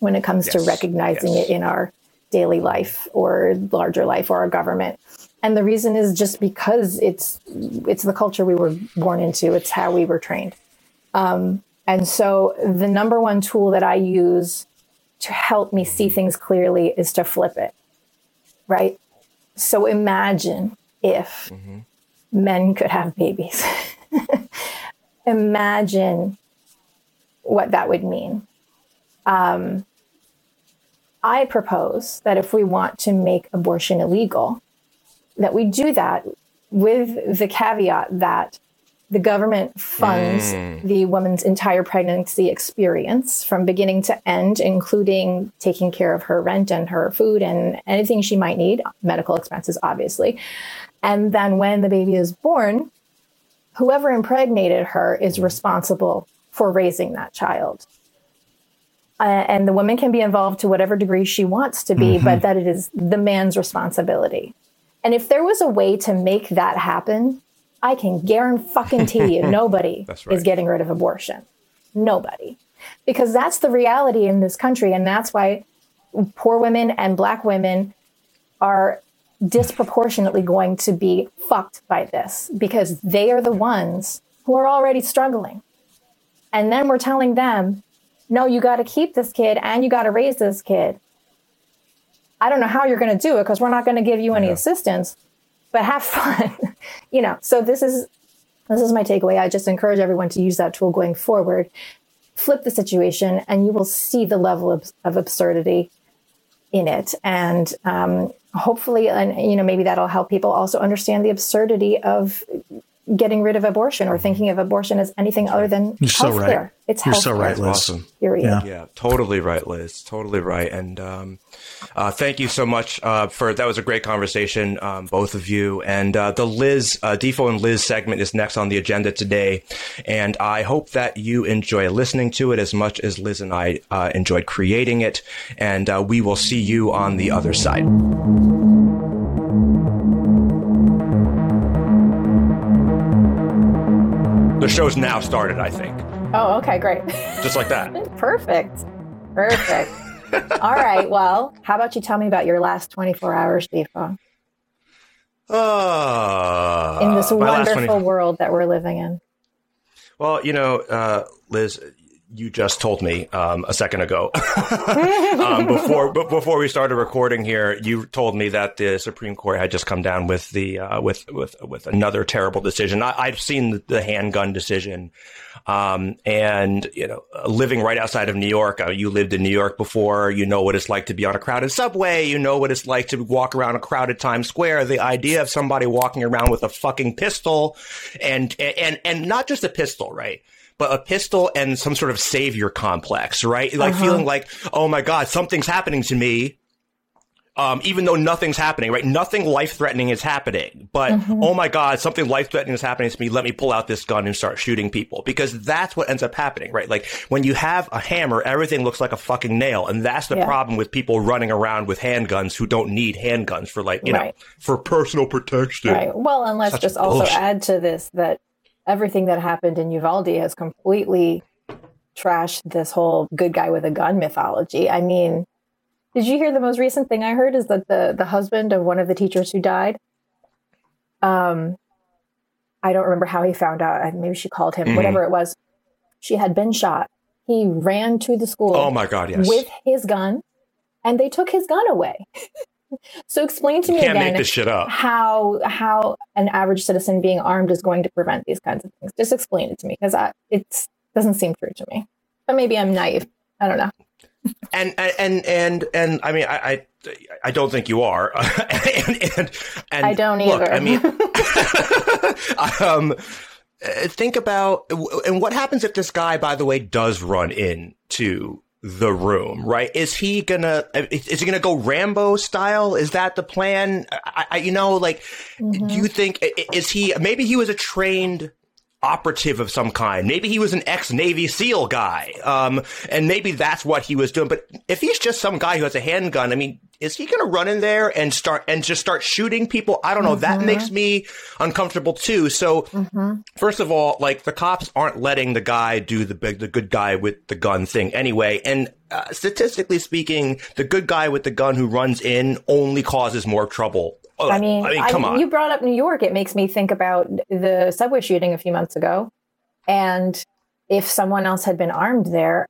when it comes yes. to recognizing yes. it in our daily life or larger life or our government. And the reason is just because it's it's the culture we were born into. It's how we were trained. Um, and so the number one tool that I use to help me see things clearly is to flip it. Right. So imagine if mm-hmm. Men could have babies. imagine what that would mean. Um, I propose that if we want to make abortion illegal, that we do that with the caveat that the government funds mm. the woman's entire pregnancy experience from beginning to end, including taking care of her rent and her food and anything she might need, medical expenses, obviously. And then when the baby is born, whoever impregnated her is responsible for raising that child. Uh, and the woman can be involved to whatever degree she wants to be, mm-hmm. but that it is the man's responsibility. And if there was a way to make that happen, I can guarantee you nobody right. is getting rid of abortion. Nobody. Because that's the reality in this country. And that's why poor women and black women are disproportionately going to be fucked by this because they are the ones who are already struggling. And then we're telling them, no, you got to keep this kid and you got to raise this kid. I don't know how you're going to do it because we're not going to give you any yeah. assistance, but have fun. you know, so this is this is my takeaway. I just encourage everyone to use that tool going forward. Flip the situation, and you will see the level of, of absurdity in it, and um, hopefully, and you know, maybe that'll help people also understand the absurdity of getting rid of abortion or thinking of abortion as anything other than You're so right. It's You're so right, Liz. Awesome. Period. Yeah. yeah, totally right, Liz. Totally right. And um, uh, thank you so much uh, for that. Was a great conversation, um, both of you. And uh, the Liz uh, Difo and Liz segment is next on the agenda today, and I hope that you enjoy listening to it as much as Liz and I uh, enjoyed creating it. And uh, we will see you on the other side. The show's now started, I think. Oh, okay, great. Just like that. Perfect. Perfect. All right. Well, how about you tell me about your last 24 hours, Difo? Uh, in this wonderful 20... world that we're living in. Well, you know, uh, Liz, you just told me um, a second ago um, before before we started recording here. You told me that the Supreme Court had just come down with the uh, with with with another terrible decision. I, have seen the handgun decision, um, and you know, living right outside of New York. Uh, you lived in New York before. You know what it's like to be on a crowded subway. You know what it's like to walk around a crowded Times Square. The idea of somebody walking around with a fucking pistol, and and and not just a pistol, right? But a pistol and some sort of savior complex, right? Like uh-huh. feeling like, oh my God, something's happening to me. Um, even though nothing's happening, right? Nothing life threatening is happening, but mm-hmm. oh my God, something life threatening is happening to me. Let me pull out this gun and start shooting people because that's what ends up happening, right? Like when you have a hammer, everything looks like a fucking nail. And that's the yeah. problem with people running around with handguns who don't need handguns for like, you right. know, for personal protection. Right. Well, and let's Such just bullshit. also add to this that everything that happened in Uvalde has completely trashed this whole good guy with a gun mythology. I mean, did you hear the most recent thing I heard is that the the husband of one of the teachers who died um I don't remember how he found out. Maybe she called him, mm-hmm. whatever it was. She had been shot. He ran to the school. Oh my god, yes. With his gun and they took his gun away. So explain to me again make this shit up. how how an average citizen being armed is going to prevent these kinds of things. Just explain it to me because it doesn't seem true to me. But maybe I'm naive. I don't know. and and and and I mean I I, I don't think you are. and, and, and I don't look, either. I mean, um, think about and what happens if this guy, by the way, does run into the room, right? Is he gonna, is he gonna go Rambo style? Is that the plan? I, I you know, like, mm-hmm. do you think, is he, maybe he was a trained operative of some kind. Maybe he was an ex Navy SEAL guy. Um, and maybe that's what he was doing. But if he's just some guy who has a handgun, I mean, is he going to run in there and start and just start shooting people? I don't know. Mm-hmm. That makes me uncomfortable too. So mm-hmm. first of all, like the cops aren't letting the guy do the big, the good guy with the gun thing anyway. And uh, statistically speaking, the good guy with the gun who runs in only causes more trouble Oh, I mean, I mean, come on. you brought up New York. It makes me think about the subway shooting a few months ago, and if someone else had been armed there,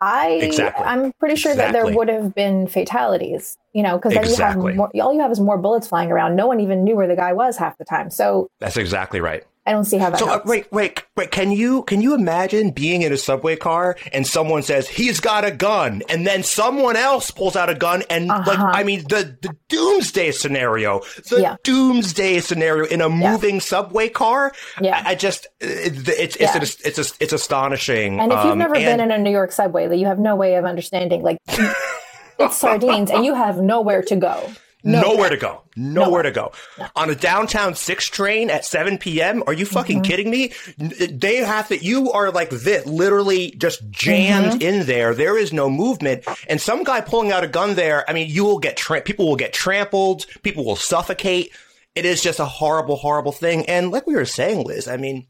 I Exactly. I'm pretty sure that there would have been fatalities. You know, because then Exactly. you have more, all you have is more bullets flying around. No one even knew where the guy was half the time. So That's exactly right. I don't see how that So uh, wait, wait, wait. Can you can you imagine being in a subway car and someone says he's got a gun, and then someone else pulls out a gun, and like Uh-huh. I mean the the doomsday scenario, the Yeah. doomsday scenario in a moving subway car. Yeah. I, I just it, it's it's Yeah. it's it's, it's astonishing. And if you've Um, never and- been in a New York subway, that you have no way of understanding. Like it's sardines, and you have nowhere to go. Nowhere to go. Nowhere to go. On a downtown six train at 7 p.m. Are you fucking Mm-hmm. kidding me? They have to, you are like this, literally just jammed Mm-hmm. in there. There is no movement. And some guy pulling out a gun there, I mean, you will get, tra- people will get trampled. People will suffocate. It is just a horrible, horrible thing. And like we were saying, Liz, I mean,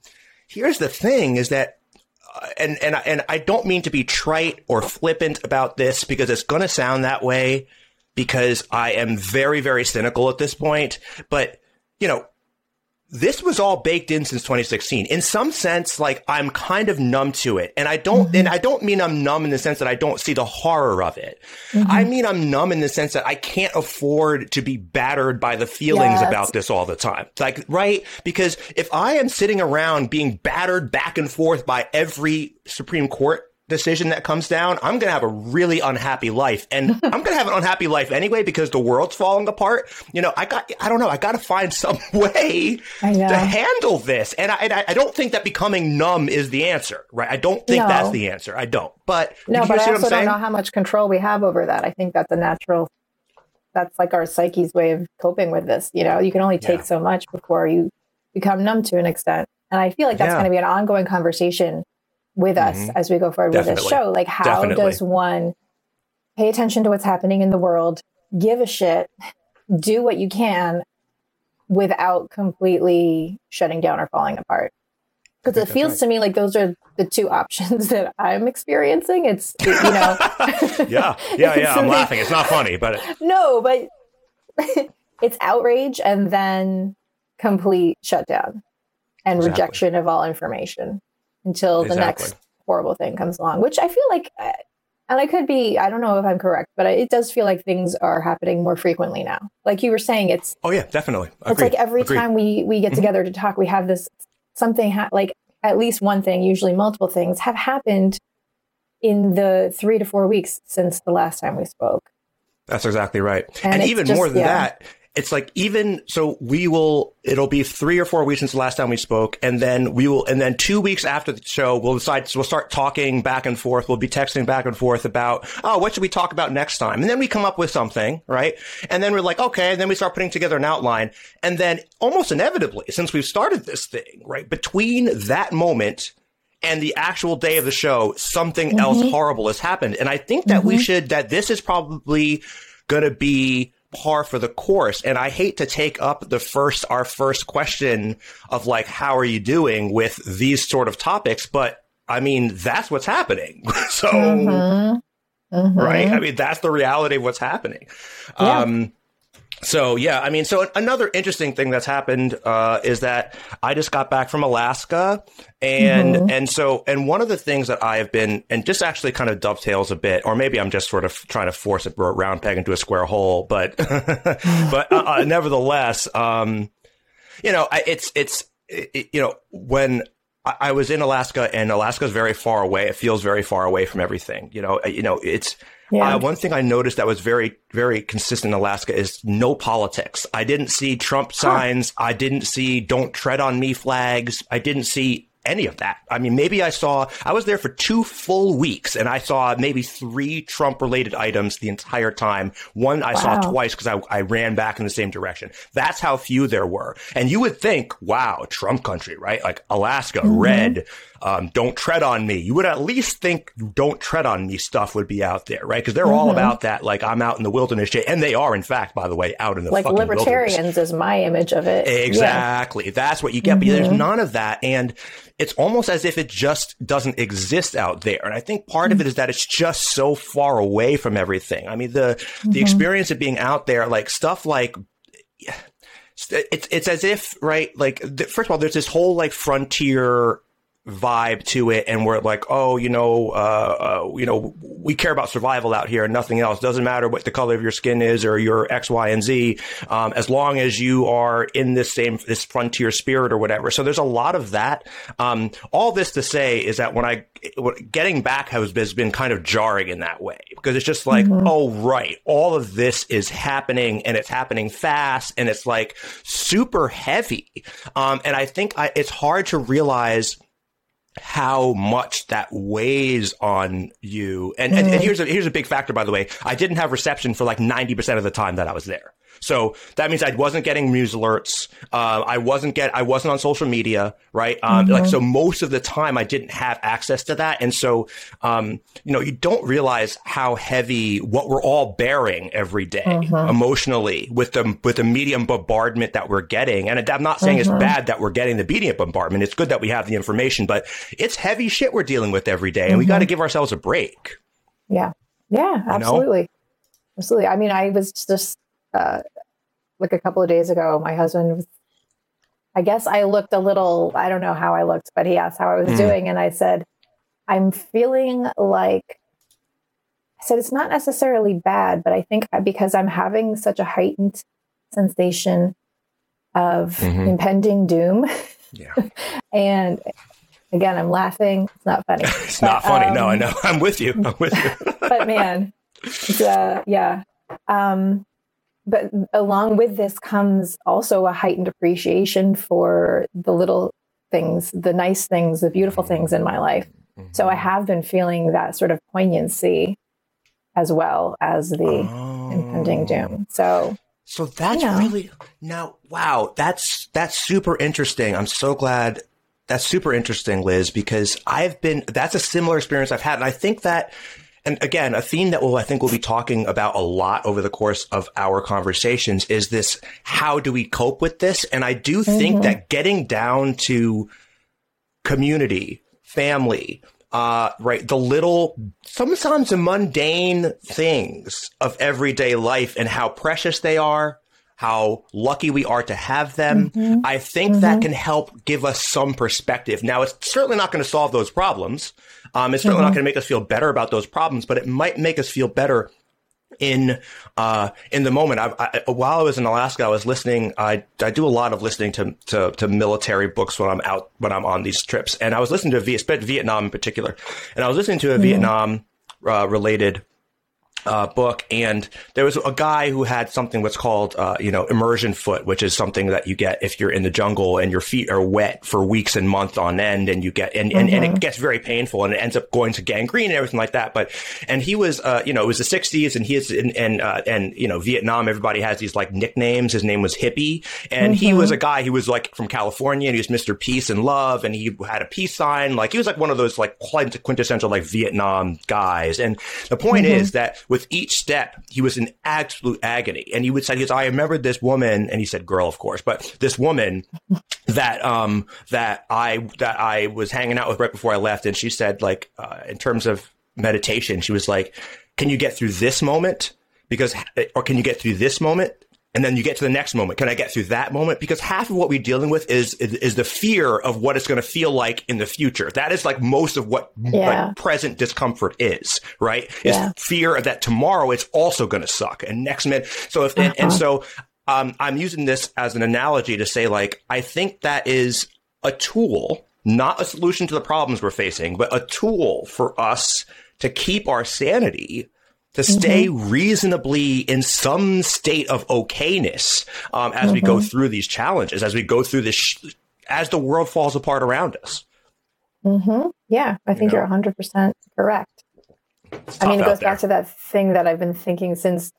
here's the thing is that uh, and and and I don't mean to be trite or flippant about this because it's going to sound that way because I am very very cynical at this point, but you know, this was all baked in since 2016. In some sense, like I'm kind of numb to it. And I don't, and I don't mean I'm numb in the sense that I don't see the horror of it. Mm-hmm. I mean, I'm numb in the sense that I can't afford to be battered by the feelings Yes. about this all the time. Like, right? Because if I am sitting around being battered back and forth by every Supreme Court decision that comes down, I'm going to have a really unhappy life. And I'm going to have an unhappy life anyway because the world's falling apart. You know, I got, I don't know, I got to find some way to handle this. And I, and I don't think that becoming numb is the answer, right? I don't think No. that's the answer. I don't. But No, but I also don't know how much control we have over that. I think that's a natural. That's like our psyche's way of coping with this. You know, you can only take Yeah. so much before you become numb to an extent. And I feel like that's Yeah. going to be an ongoing conversation with us Mhm. as we go forward with this show. Like, how Definitely. does one pay attention to what's happening in the world, give a shit, do what you can without completely shutting down or falling apart? Because it feels right. to me like those are the two options that I'm experiencing. It's, you know, yeah, yeah, yeah. I'm laughing. It's not funny, but no, but it's outrage and then complete shutdown and Exactly. rejection of all information until the next horrible thing comes along, which I feel like, uh, and I could be, I don't know if I'm correct, but it does feel like things are happening more frequently now. Like you were saying, it's oh yeah, definitely. it's like every Agreed. time we we get Mhm. together to talk, we have this something ha- like at least one thing, usually multiple things, have happened in the three to four weeks since the last time we spoke. That's exactly right. And And, even just- more than yeah. that, it's like even so we will it'll be three or four weeks since the last time we spoke, and then we will and then two weeks after the show we'll decide so we'll start talking back and forth. We'll be texting back and forth about oh what should we talk about next time, and then we come up with something, right? And then we're like okay, and then we start putting together an outline, and then almost inevitably, since we've started this thing, right between that moment and the actual day of the show, something else mm-hmm. horrible has happened. And I think that we mm-hmm. should, that this is probably going to be par for the course. And I hate to take up the first, our first question of like, how are you doing with these sort of topics? But I mean, that's what's happening. so, Mhm. Mhm. right? I mean, that's the reality of what's happening. Yeah. Um, so yeah, I mean, so another interesting thing that's happened uh, is that I just got back from Alaska, and Mhm. and so and one of the things that I have been and just actually kind of dovetails a bit, or maybe I'm just sort of trying to force a round peg into a square hole, but but uh, uh, nevertheless, um, you know, I, it's it's it, you know when I, I was in Alaska, and Alaska is very far away. It feels very far away from everything. You know, you know, it's Yeah. uh, one thing I noticed that was very, very consistent in Alaska is no politics. I didn't see Trump signs. I didn't see "Don't tread on me" flags. I didn't see any of that. I mean, maybe I saw. I was there for two full weeks, and I saw maybe three Trump-related items the entire time. One I saw twice because I, I ran back in the same direction. That's how few there were. And you would think, wow, Trump country, right? Like Alaska, red, um, don't tread on me. You would at least think don't tread on me stuff would be out there, right? Because they're all about that. Like I'm out in the wilderness. And they are, in fact, by the way, out in the like fucking wilderness. libertarians is my image of it. Yeah. Exactly. That's what you get. But there's Mhm. none of that. And it's almost as if it just doesn't exist out there. And I think part of it is that it's just so far away from everything. I mean, the, the Mhm. experience of being out there, like stuff like, it's it's as if right like first of all there's this whole like frontier vibe to it and we're like oh you know uh, uh, you know we care about survival out here and nothing else. Doesn't matter what the color of your skin is or your x y and z um, as long as you are in this same this frontier spirit or whatever. So there's a lot of that. Um, all this to say is that when i getting back has, been kind of jarring in that way because it's just like mm-hmm. oh right. All of this is happening and it's happening fast and it's like super heavy. Um, and i think I, it's hard to realize how much that weighs on you. And, mm. and, and, mm. here's a, here's a big factor, by the way. I didn't have reception for like 90% of the time that I was there. So that means I wasn't getting news alerts. Uh, I wasn't get, I wasn't on social media, right? Um, mm-hmm. like, so most of the time I didn't have access to that. And so, um, you know, you don't realize how heavy what we're all bearing every day mm-hmm. emotionally with the, with the medium bombardment that we're getting. And I'm not saying mm-hmm. it's bad that we're getting the medium bombardment. It's good that we have the information, but it's heavy shit we're dealing with every day and we got to mm-hmm. give ourselves a break. Yeah. Yeah, absolutely. You know? Absolutely. I mean, I was just uh, like a couple of days ago, my husband was, I guess I looked a little, I don't know how I looked, but he asked how I was mm. doing. And I said, I'm feeling like, I said, it's not necessarily bad, but I think because I'm having such a heightened sensation of mm-hmm. impending doom. Yeah. and again, I'm laughing. It's not funny. it's but, not funny. Um, no, I um, know. I'm with you. I'm with you. but man, uh, yeah. Um, but along with this comes also a heightened appreciation for the little things, the nice things, the beautiful things in my life. Mm-hmm. So I have been feeling that sort of poignancy as well as the oh. impending doom. So so that's you know. really now wow, that's that's super interesting. I'm so glad that's super interesting, Liz, because I've been that's a similar experience I've had. And I think that and again, a theme that we'll, I think we'll be talking about a lot over the course of our conversations is this, how do we cope with this? And I do mm-hmm. think that getting down to community, family, uh, right, the little, sometimes the mundane things of everyday life and how precious they are, how lucky we are to have them. Mm-hmm. I think mm-hmm. that can help give us some perspective. Now, it's certainly not going to solve those problems. Um, it's certainly mm-hmm. not going to make us feel better about those problems, but it might make us feel better in uh, in the moment. I, I, while I was in Alaska, I was listening. I, I do a lot of listening to, to, to military books when I'm out when I'm on these trips, and I was listening to Vietnam in particular, and I was listening to a mm-hmm. Vietnam uh, related uh, book, and there was a guy who had something what's called, uh, you know, immersion foot, which is something that you get if you're in the jungle and your feet are wet for weeks and months on end, and you get and, mm-hmm. and, and, it mm-hmm. gets very painful, and it ends up going to gangrene and everything like that. But and he was, uh, you know, it was the '60s, and he is, and and, uh, and you know, Vietnam. Everybody has these like nicknames. His name was Hippie, and mm-hmm. he was a guy. He was like from California, and he was Mister Peace and Love, and he had a peace sign. Like he was like one of those like quintessential like Vietnam guys. And the point mm-hmm. is that with each step, he was in absolute agony. And he would say, he I remember this woman, and he said girl, of course, but this woman that, um, that I, that I was hanging out with right before I left. And she said, like, uh, in terms of meditation, she was like, can you get through this moment? Because, or can you get through this moment? And then you get to the next moment. Can I get through that moment? Because half of what we're dealing with is is, is the fear of what it's going to feel like in the future. That is like most of what yeah. like, present discomfort is, right? Is yeah. fear that tomorrow it's also going to suck and next minute. So if uh-huh. and, and, uh-huh. so um, I'm using this as an analogy to say like I think that is a tool, not a solution to the problems we're facing, but a tool for us to keep our sanity to stay mm-hmm. reasonably in some state of okayness um, as mm-hmm. we go mm-hmm. through these challenges, as we go through this, sh- as the world falls apart around us. Mm-hmm. Yeah, I think you are 100% correct. I mean, it goes back to that thing that I've been thinking since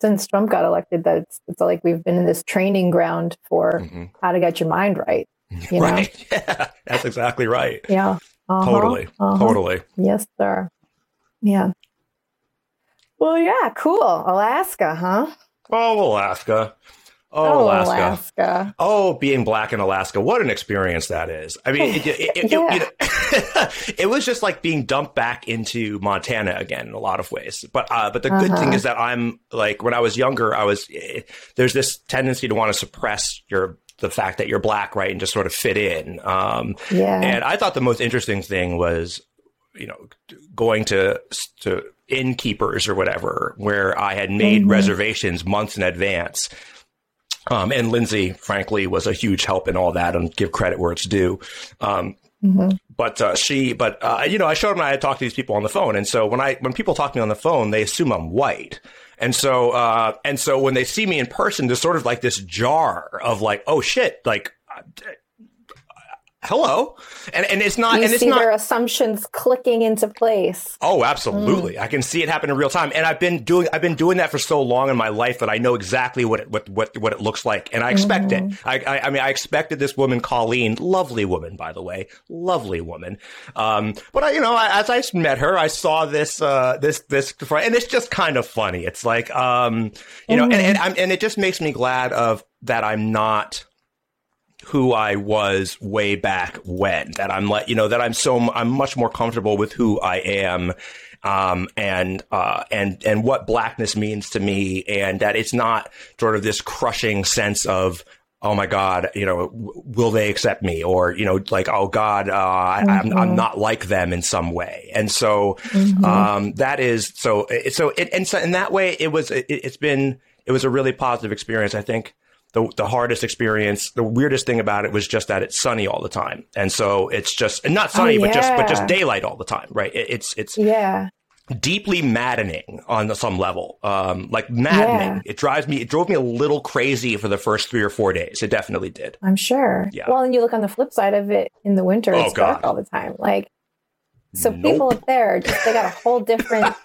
since Trump got elected. That it's, it's like we've been in this training ground for mm-hmm. how to get your mind right. You right. Yeah, that's exactly right. Yeah. Uh-huh. Totally. Uh-huh. Totally. Yes, sir. Yeah. Well, yeah, cool. Alaska, huh? Oh, Alaska. Oh, Alaska. Alaska. Oh, being black in Alaska. What an experience that is. I mean, it, it, it, yeah. it, was just like being dumped back into Montana again in a lot of ways. But, uh, but the uh-huh. good thing uh-huh. is that I'm like, when I was younger, I was, eh, there's this tendency to want to suppress your the fact that you're black, right, and just sort of fit in. Um, yeah. And I thought the most interesting thing was, you know, going to to innkeepers or whatever, where I had made mm-hmm. reservations months in advance. Um, and Lindsay, frankly, was a huge help in all that, and give credit where it's due. Um, mm-hmm. But uh, she, but uh, you know, I showed them I had talked to these people on the phone, and so when I when people talk to me on the phone, they assume I'm white. And so, uh, and so when they see me in person, there's sort of like this jar of like, oh shit, like hello? And and it's not you and it's see not their assumptions clicking into place. Oh absolutely. Mm. i can see it happen in real time. And i've been doing i've been doing that for so long in my life that i know exactly what it, what what what it looks like. And i expect mm-hmm. it I, I, I mean i expected this woman colleen lovely woman by the way lovely woman. Um but i you know as i met her i saw this uh this this and it's just kind of funny. It's like um you know mm-hmm. and and, and it just makes me glad of that i'm not who I was way back when. That I'm like, you know, that I'm so I'm much more comfortable with who I am, um, and uh, and and what blackness means to me, and that it's not sort of this crushing sense of oh my god you know will they accept me or you know like oh god uh, mm-hmm. I'm, I'm mm-hmm. not like them in some way and so mm-hmm. um, that is so so it, and so in that way it was it, it's been it was a really positive experience i think the, the hardest experience, the weirdest thing about it was just that it's sunny all the time. And so it's just, and not sunny, oh, yeah. but just, but just daylight all the time, right? It, it's, it's, yeah. Deeply maddening on some level, um, like maddening. Yeah. It drives me. It drove me a little crazy for the first three or four days. It definitely did. I'm sure. Yeah. Well, and you look on the flip side of it in the winter. Oh, it's God. dark all the time. Like, so nope. people up there, just they got a whole different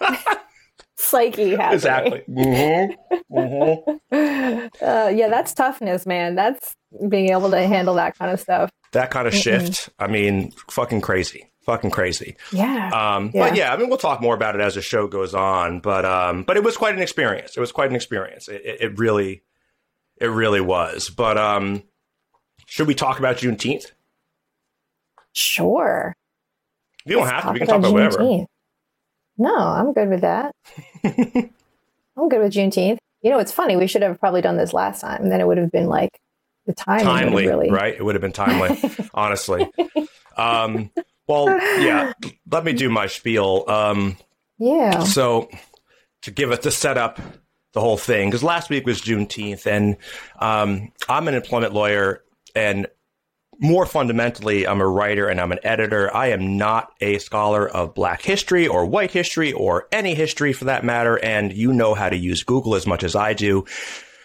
psyche happening. Exactly. Mm-hmm. Mm-hmm. Uh, yeah, that's toughness, man. That's being able to handle that kind of stuff. That kind of Mm-mm. shift. I mean, fucking crazy. Fucking crazy. Yeah. Um, yeah. But yeah, I mean, we'll talk more about it as the show goes on. But um, but it was quite an experience. It was quite an experience. It, it, it really, it really was. But um, should we talk about Juneteenth? Sure. You don't Let's have to. We can talk about Juneteenth. whatever. No, I'm good with that. I'm good with Juneteenth. You know, it's funny. We should have probably done this last time. And then it would have been like the time timely, really... right? It would have been timely, honestly. Um, well, yeah. Let me do my spiel. Um, yeah. So to give it to set up the whole thing, because last week was Juneteenth, and um, I'm an employment lawyer, and more fundamentally, I'm a writer and I'm an editor. I am not a scholar of black history or white history or any history for that matter. And you know how to use Google as much as I do.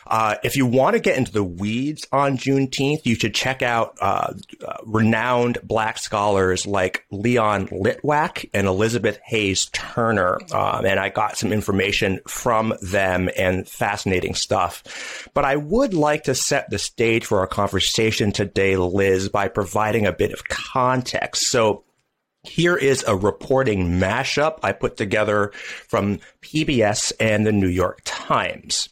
Uh, if you want to get into the weeds on Juneteenth, you should check out uh, uh, renowned black scholars like Leon Litwack and Elizabeth Hayes Turner. Um, and I got some information from them and fascinating stuff. But I would like to set the stage for our conversation today, Liz, by providing a bit of context. So here is a reporting mashup I put together from PBS and the New York Times.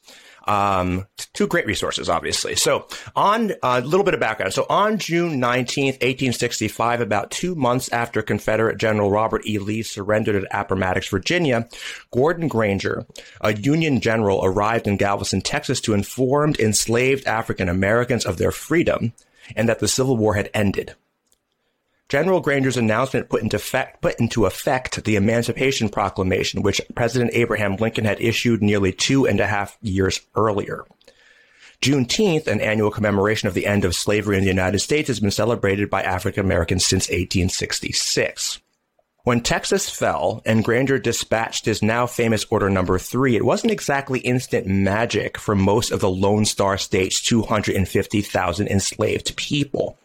Um, two great resources, obviously. So on a uh, little bit of background. So on June 19th, 1865, about two months after Confederate General Robert E. Lee surrendered at Appomattox, Virginia, Gordon Granger, a Union general, arrived in Galveston, Texas to inform enslaved African Americans of their freedom and that the Civil War had ended. General Granger's announcement put into, effect, put into effect the Emancipation Proclamation, which President Abraham Lincoln had issued nearly two and a half years earlier. Juneteenth, an annual commemoration of the end of slavery in the United States, has been celebrated by African Americans since 1866. When Texas fell and Granger dispatched his now famous Order Number 3, it wasn't exactly instant magic for most of the Lone Star State's 250,000 enslaved people.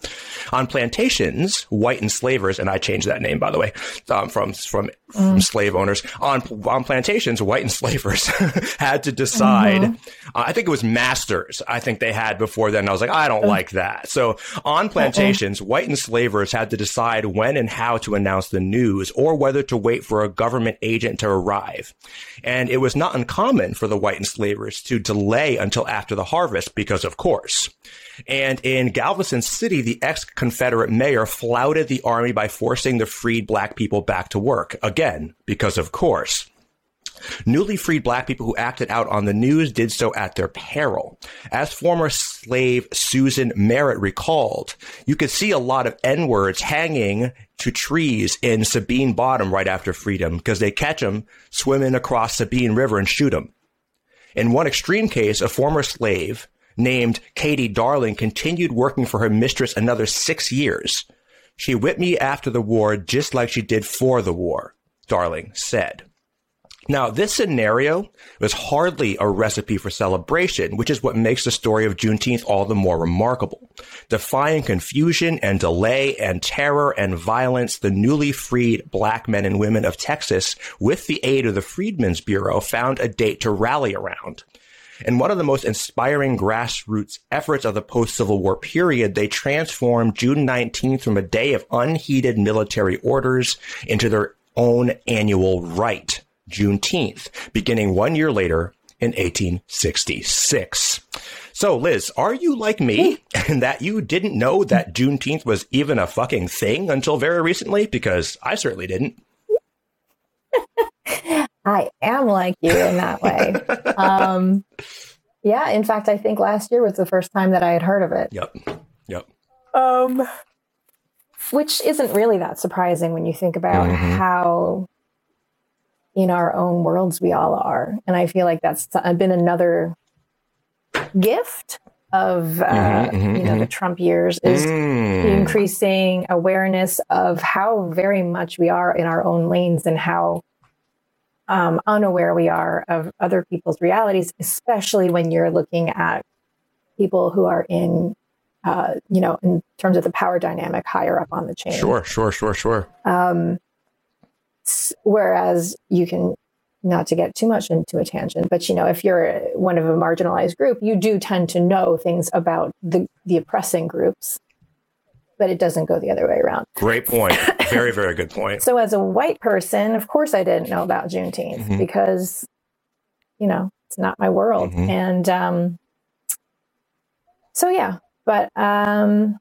On plantations, white enslavers, and I changed that name, by the way, um, from, from, mm. from slave owners, on, on plantations, white enslavers had to decide, mm-hmm. uh, I think it was masters, I think they had before then. I was like, I don't mm. like that. So on plantations, white enslavers had to decide when and how to announce the news or whether to wait for a government agent to arrive. And it was not uncommon for the white enslavers to delay until after the harvest because of course. And in Galveston City, the ex-Confederate mayor flouted the army by forcing the freed black people back to work. Again, because of course. Newly freed black people who acted out on the news did so at their peril. As former slave Susan Merritt recalled, you could see a lot of N words hanging to trees in Sabine Bottom right after freedom because they catch them swimming across Sabine River and shoot them. In one extreme case, a former slave named Katie Darling continued working for her mistress another six years. She whipped me after the war just like she did for the war, Darling said. Now, this scenario was hardly a recipe for celebration, which is what makes the story of Juneteenth all the more remarkable. Defying confusion and delay and terror and violence, the newly freed black men and women of Texas, with the aid of the Freedmen's Bureau, found a date to rally around. In one of the most inspiring grassroots efforts of the post-Civil War period, they transformed June 19th from a day of unheeded military orders into their own annual rite. Juneteenth, beginning one year later in 1866. So, Liz, are you like me in that you didn't know that Juneteenth was even a fucking thing until very recently? Because I certainly didn't. I am like you in that way. um, yeah, in fact, I think last year was the first time that I had heard of it. Yep. Yep. Um, which isn't really that surprising when you think about mm-hmm. how in our own worlds we all are. And I feel like that's been another gift of uh, mm-hmm, mm-hmm, you know mm-hmm. the Trump years is mm. increasing awareness of how very much we are in our own lanes and how um, unaware we are of other people's realities, especially when you're looking at people who are in uh, you know in terms of the power dynamic higher up on the chain. Sure, sure, sure, sure. Um, Whereas you can, not to get too much into a tangent, but you know, if you're one of a marginalized group, you do tend to know things about the, the oppressing groups, but it doesn't go the other way around. Great point. Very, very good point. so as a white person, of course I didn't know about Juneteenth mm-hmm. because, you know, it's not my world. Mm-hmm. And um, so yeah, but um,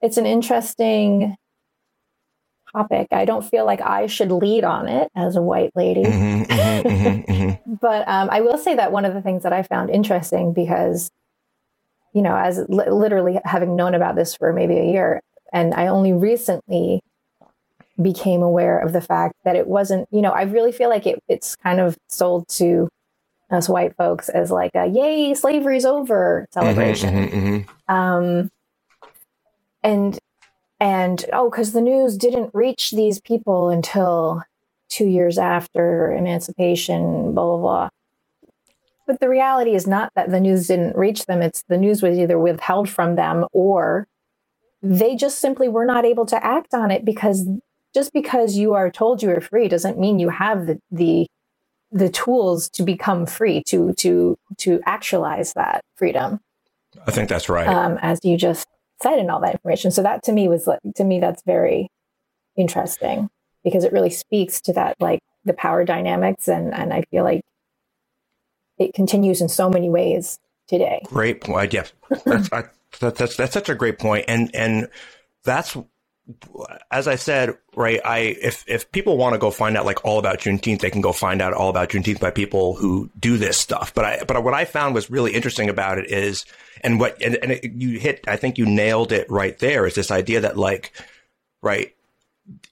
it's an interesting topic. I don't feel like I should lead on it as a white lady. Mm-hmm, mm-hmm, mm-hmm, mm-hmm. but um, I will say that one of the things that I found interesting because, you know, as li- literally having known about this for maybe a year, and I only recently became aware of the fact that it wasn't, you know, I really feel like it, it's kind of sold to us white folks as like a yay, slavery's over mm-hmm, celebration. Mm-hmm, um, and and oh, because the news didn't reach these people until two years after emancipation, blah, blah, blah. But the reality is not that the news didn't reach them. It's the news was either withheld from them or they just simply were not able to act on it because just because you are told you are free doesn't mean you have the, the the tools to become free to to to actualize that freedom. I think that's right. Um, as you just said and all that information. So that to me was like, to me, that's very interesting because it really speaks to that, like the power dynamics. And, and I feel like it continues in so many ways today. Great point. Yeah. That's, I, that, that's, that's such a great point. And, and that's, as I said, right, I if if people want to go find out like all about Juneteenth, they can go find out all about Juneteenth by people who do this stuff. But I but what I found was really interesting about it is and what and, and it, you hit I think you nailed it right there is this idea that like right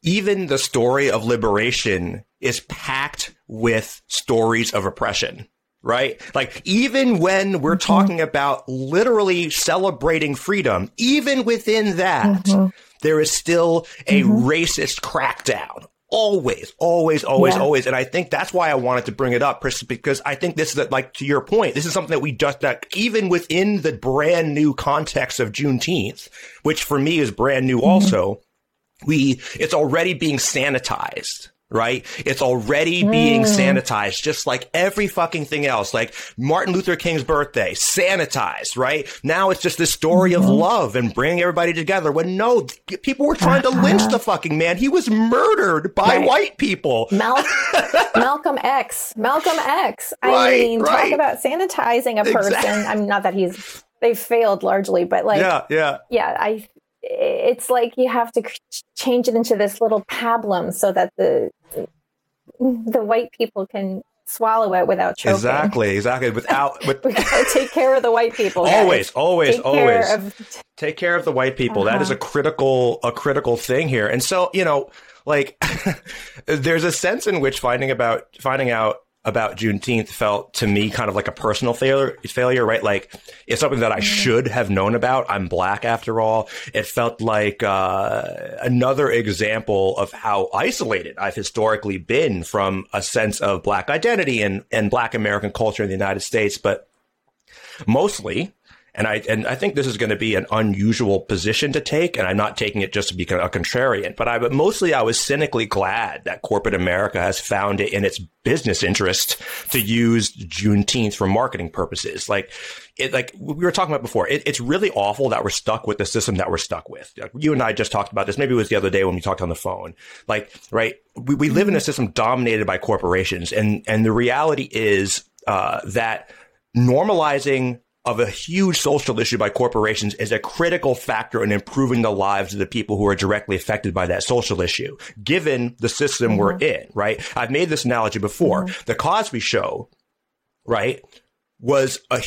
even the story of liberation is packed with stories of oppression right? Like even when we're mm-hmm. talking about literally celebrating freedom, even within that, mm-hmm. there is still a mm-hmm. racist crackdown. Always, always, always, yeah. always. And I think that's why I wanted to bring it up, Chris, because I think this is like to your point, this is something that we just that even within the brand new context of Juneteenth, which for me is brand new mm-hmm. also, we it's already being sanitized right? It's already being mm. sanitized, just like every fucking thing else. Like Martin Luther King's birthday, sanitized, right? Now it's just this story mm-hmm. of love and bringing everybody together. When no, people were trying to lynch the fucking man. He was murdered by right. white people. Mal- Malcolm X. Malcolm X. I right, mean, right. talk about sanitizing a person. Exactly. I'm not that he's they've failed largely, but like, yeah, yeah, yeah. I it's like you have to change it into this little pablum so that the the white people can swallow it without choking. Exactly, exactly. Without, with... we gotta take care of the white people. Guys. Always, always, take always. Care of... Take care of the white people. Uh-huh. That is a uh-huh. critical, a critical thing here. And so, you know, like, there's a sense in which finding about finding out about Juneteenth felt to me kind of like a personal failure, failure, right? Like it's something that I mm-hmm. should have known about. I'm black after all. It felt like uh, another example of how isolated I've historically been from a sense of black identity and, and black American culture in the United States. But mostly, and I and I think this is going to be an unusual position to take, and I'm not taking it just to be a contrarian, but I but mostly I was cynically glad that corporate America has found it in its business interest to use Juneteenth for marketing purposes. Like it, like we were talking about before, it, it's really awful that we're stuck with the system that we're stuck with. You and I just talked about this. Maybe it was the other day when we talked on the phone. Like, right, we, we live in a system dominated by corporations, and and the reality is uh, that normalizing of a huge social issue by corporations is a critical factor in improving the lives of the people who are directly affected by that social issue, given the system mm-hmm. we're in, right? I've made this analogy before. Mm-hmm. The Cosby Show, right, was a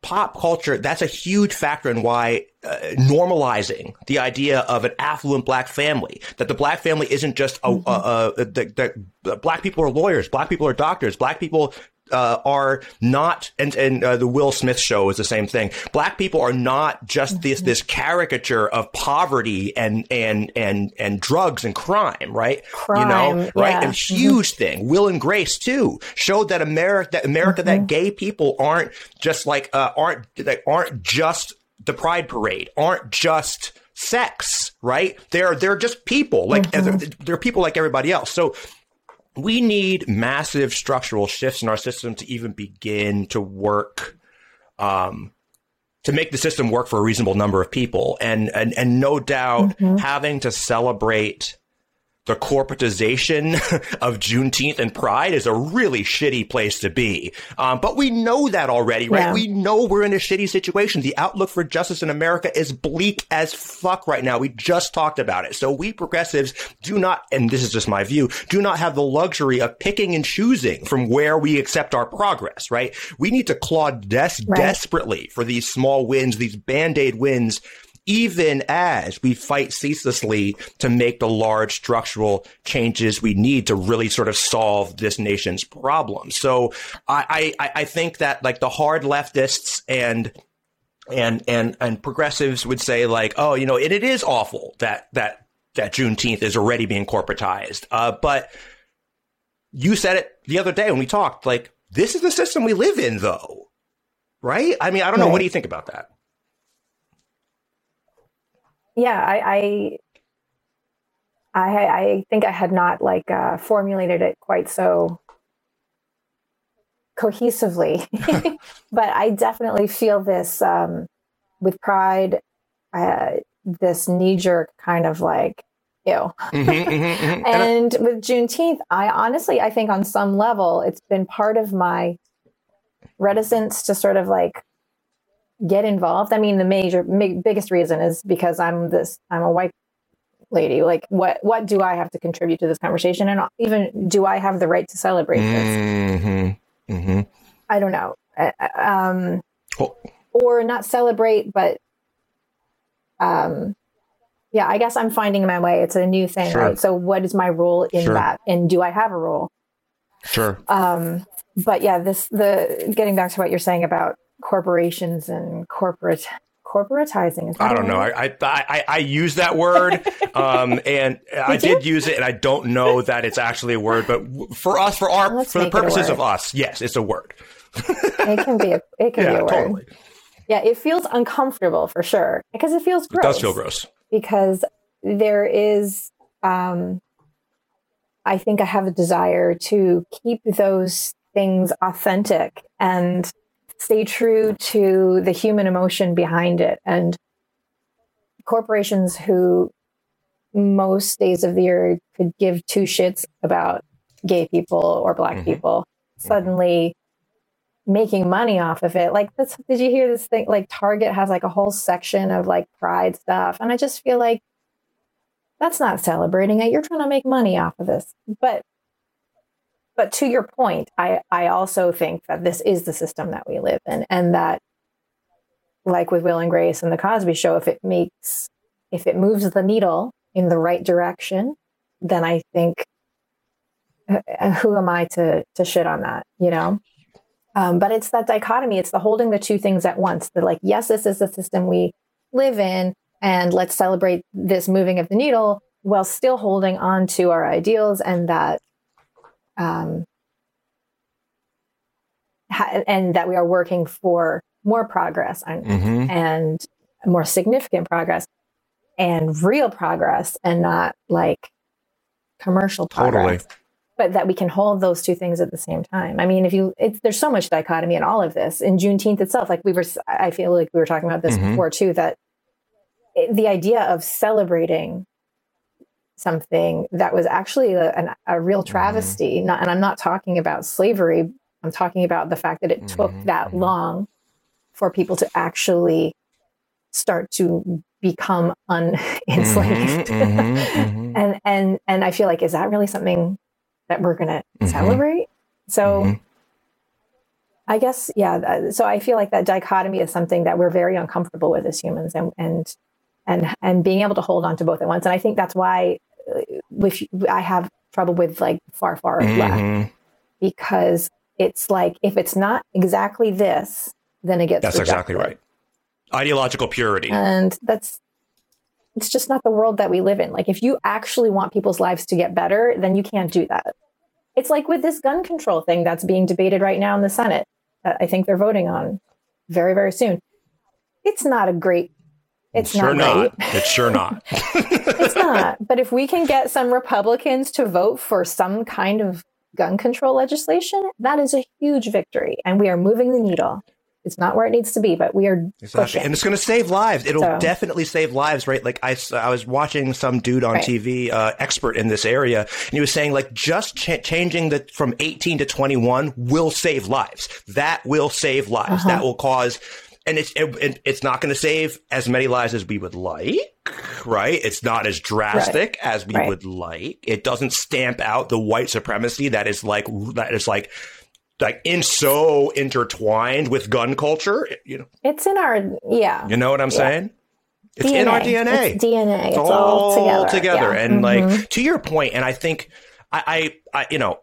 pop culture. That's a huge factor in why uh, normalizing the idea of an affluent black family, that the black family isn't just a, mm-hmm. a, a, the, the black people are lawyers, black people are doctors, black people uh, are not, and, and uh, the Will Smith show is the same thing. Black people are not just this, mm-hmm. this caricature of poverty and, and, and, and drugs and crime, right? Crime, you know, right? Yeah. And huge mm-hmm. thing. Will and Grace too showed that America, that America, mm-hmm. that gay people aren't just like, uh, aren't, that aren't just the pride parade, aren't just, sex, right? They're they're just people, like mm-hmm. they're, they're, people like everybody else. So we need massive structural shifts in our system to even begin to work um, to make the system work for a reasonable number of people and and, and no doubt mm-hmm. having to celebrate the corporatization of Juneteenth and Pride is a really shitty place to be. Um, but we know that already, right? Yeah. We know we're in a shitty situation. The outlook for justice in America is bleak as fuck right now. We just talked about it. So we progressives do not, and this is just my view, do not have the luxury of picking and choosing from where we accept our progress, right? We need to claw des- right. desperately for these small wins, these band-aid wins even as we fight ceaselessly to make the large structural changes we need to really sort of solve this nation's problems. So I, I, I think that like the hard leftists and and and and progressives would say like, oh, you know, it, it is awful that that that Juneteenth is already being corporatized. Uh, but you said it the other day when we talked, like, this is the system we live in, though. Right? I mean, I don't know. What do you think about that? Yeah, I, I, I, I think I had not like uh, formulated it quite so cohesively, but I definitely feel this um, with pride, uh, this knee jerk kind of like ew. Mm-hmm, mm-hmm, mm-hmm. and with Juneteenth, I honestly, I think on some level, it's been part of my reticence to sort of like get involved. I mean, the major, biggest reason is because I'm this, I'm a white lady. Like, what, what do I have to contribute to this conversation? And even do I have the right to celebrate this? Mm-hmm. Mm-hmm. I don't know. Um, oh. Or not celebrate, but um, yeah, I guess I'm finding my way. It's a new thing, sure. right? So, what is my role in sure. that? And do I have a role? Sure. Um, but yeah, this the getting back to what you're saying about corporations and corporate corporatizing. I don't know. I, I, I I use that word, um, and I did use it, and I don't know that it's actually a word. But for us, for our, Let's for the purposes of us, yes, it's a word. it can be. A, it can yeah, be a word. Totally. Yeah, it feels uncomfortable for sure because it feels gross. It does feel gross because there is. Um, I think I have a desire to keep those things authentic and stay true to the human emotion behind it. And corporations who most days of the year could give two shits about gay people or black mm-hmm. people suddenly making money off of it. Like this, did you hear this thing? Like Target has like a whole section of like pride stuff. And I just feel like that's not celebrating it. You're trying to make money off of this. But but to your point, I, I also think that this is the system that we live in and that like with Will and Grace and the Cosby show, if it makes if it moves the needle in the right direction, then I think uh, who am I to to shit on that, you know? Um, but it's that dichotomy. It's the holding the two things at once. The like, yes, this is the system we live in, and let's celebrate this moving of the needle while still holding on to our ideals and that, um, ha- and that we are working for more progress and, mm-hmm. and more significant progress and real progress, and not like commercial progress. Totally but that we can hold those two things at the same time. I mean, if you, there's so much dichotomy in all of this. In Juneteenth itself, like we were, I feel like we were talking about this mm-hmm. before too, that the idea of celebrating something that was actually a, an, a real mm-hmm. travesty, mm-hmm. not, and I'm not talking about slavery, I'm talking about the fact that it mm-hmm. took that mm-hmm. long for people to actually start to become unenslaved. Mm-hmm. and and and I feel like is that really something that we're going to mm-hmm. celebrate. So mm-hmm. I guess, yeah. So I feel like that dichotomy is something that we're very uncomfortable with as humans and, and, and, and being able to hold on to both at once. And I think that's why if I have trouble with like far, far mm-hmm. left because it's like, if it's not exactly this, then it gets, that's rejected. exactly right. Ideological purity. And that's, it's just not the world that we live in. Like, if you actually want people's lives to get better, then you can't do that. It's like with this gun control thing that's being debated right now in the Senate, that I think they're voting on very, very soon. It's not a great. It's sure not. not. It's sure not. it's not. But if we can get some Republicans to vote for some kind of gun control legislation, that is a huge victory, and we are moving the needle. It's not where it needs to be, but we are exactly. pushing. and it's going to save lives. It'll so. definitely save lives, right? Like I, I was watching some dude on right. TV, uh, expert in this area, and he was saying like just ch- changing the from 18 to 21 will save lives. That will save lives. Uh-huh. That will cause and it's it, it's not going to save as many lives as we would like, right? It's not as drastic right. as we right. would like. It doesn't stamp out the white supremacy that is like that is like like in so intertwined with gun culture. You know, it's in our yeah. You know what I'm yeah. saying? It's DNA. in our DNA. It's DNA. It's, it's all, all together. together. Yeah. And mm-hmm. like to your point, and I think I, I, I you know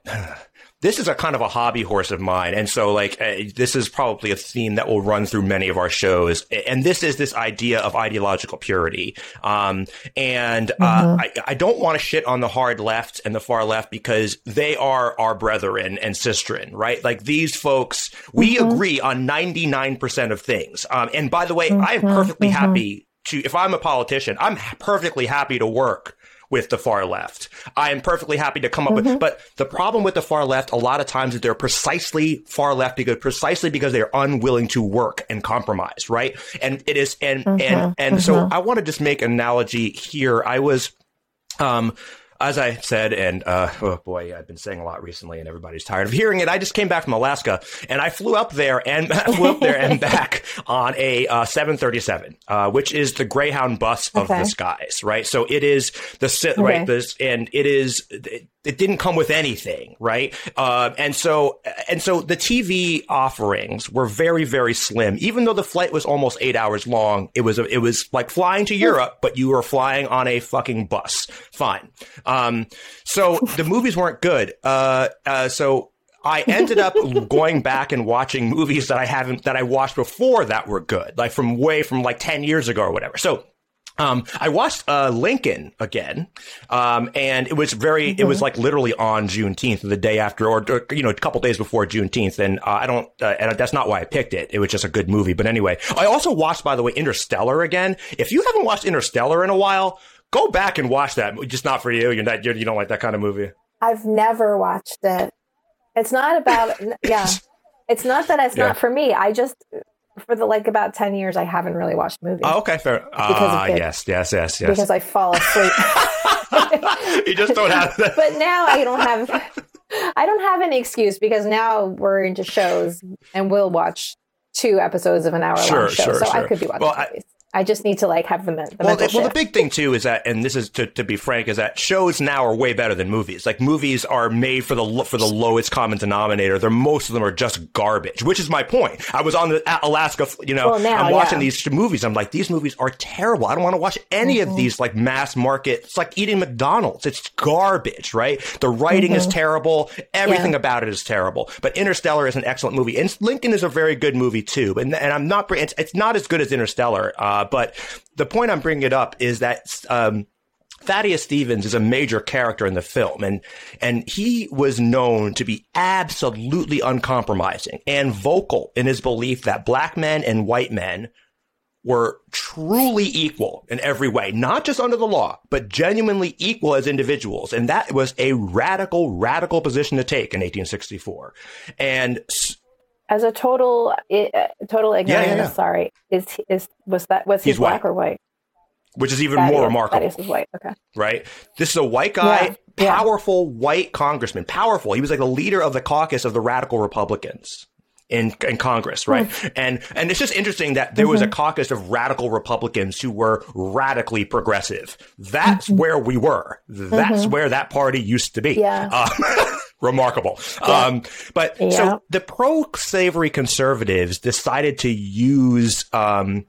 this is a kind of a hobby horse of mine. And so like, uh, this is probably a theme that will run through many of our shows. And this is this idea of ideological purity. Um, and, uh, mm-hmm. I, I, don't want to shit on the hard left and the far left because they are our brethren and sistren, right? Like these folks, we mm-hmm. agree on 99% of things. Um, and by the way, mm-hmm. I am perfectly mm-hmm. happy to, if I'm a politician, I'm perfectly happy to work with the far left. I am perfectly happy to come up mm-hmm. with, but the problem with the far left, a lot of times is they're precisely far left because precisely because they're unwilling to work and compromise, right? And it is, and, mm-hmm. and, and mm-hmm. so I want to just make an analogy here. I was, um, as I said, and uh, oh boy, I've been saying a lot recently, and everybody's tired of hearing it. I just came back from Alaska, and I flew up there and flew up there and back on a uh, 737, uh, which is the Greyhound bus of okay. the skies, right? So it is the okay. right this, and it is. It, it didn't come with anything, right? Uh, and so, and so the TV offerings were very, very slim. Even though the flight was almost eight hours long, it was, it was like flying to Europe, but you were flying on a fucking bus. Fine. Um, so the movies weren't good. Uh, uh, so I ended up going back and watching movies that I haven't, that I watched before that were good, like from way from like 10 years ago or whatever. So um, I watched uh, Lincoln again, um, and it was very. Mm-hmm. It was mm-hmm. like literally on Juneteenth, the day after, or, or you know, a couple days before Juneteenth. And uh, I don't, uh, and that's not why I picked it. It was just a good movie. But anyway, I also watched, by the way, Interstellar again. If you haven't watched Interstellar in a while, go back and watch that. Just not for you. You're not. You're, you don't like that kind of movie. I've never watched it. It's not about yeah. It's not that it's Yeah. not for me. I just for the like about ten years I haven't really watched movies Oh, okay, fair. Ah, kids. yes, yes, yes, yes. because I fall asleep. you just don't have that. but now I don't have I don't have any excuse because now we're into shows and we'll watch two episodes of an hour Sure, long show. sure, so I could be watching Well, movies. I just need to like have the, the Well, well, the big thing too is that, and this is to, to be frank, is that shows now are way better than movies. Like movies are made for the for the lowest common denominator. They're most of them are just garbage, which is my point. I was on the Alaska, you know, Well, now, I'm watching yeah. these movies. I'm like, these movies are terrible. I don't want to watch any Mm-hmm. of these like mass market. It's like eating McDonald's. It's garbage, right? The writing is terrible. Everything Mm-hmm. Yeah. about it is terrible. But Interstellar is an excellent movie, and Lincoln is a very good movie too. And and I'm not. It's, it's not as good as Interstellar, uh, but the point I'm bringing it up is that. Um, Thaddeus Stevens is a major character in the film and and he was known to be absolutely uncompromising and vocal in his belief that black men and white men were truly equal in every way, not just under the law, but genuinely equal as individuals. And that was a radical, radical position to take in 1864. And As a total uh, total ignorant, yeah, yeah. sorry, is is was that was he He's black white. or white? which is even Thaddeus- more remarkable. Thaddeus is white. Okay. right? This is a white guy, Yeah, yeah. powerful white congressman, powerful. He was like the leader of the caucus of the radical Republicans in in Congress, right? Hmm. And and it's just interesting that there was Mm-hmm. a caucus of radical Republicans who were radically progressive. That's where we were. That's where that party used to be. Mm-hmm. Yeah. Uh, remarkable. Um, but Yeah. so the pro-slavery conservatives decided to use um,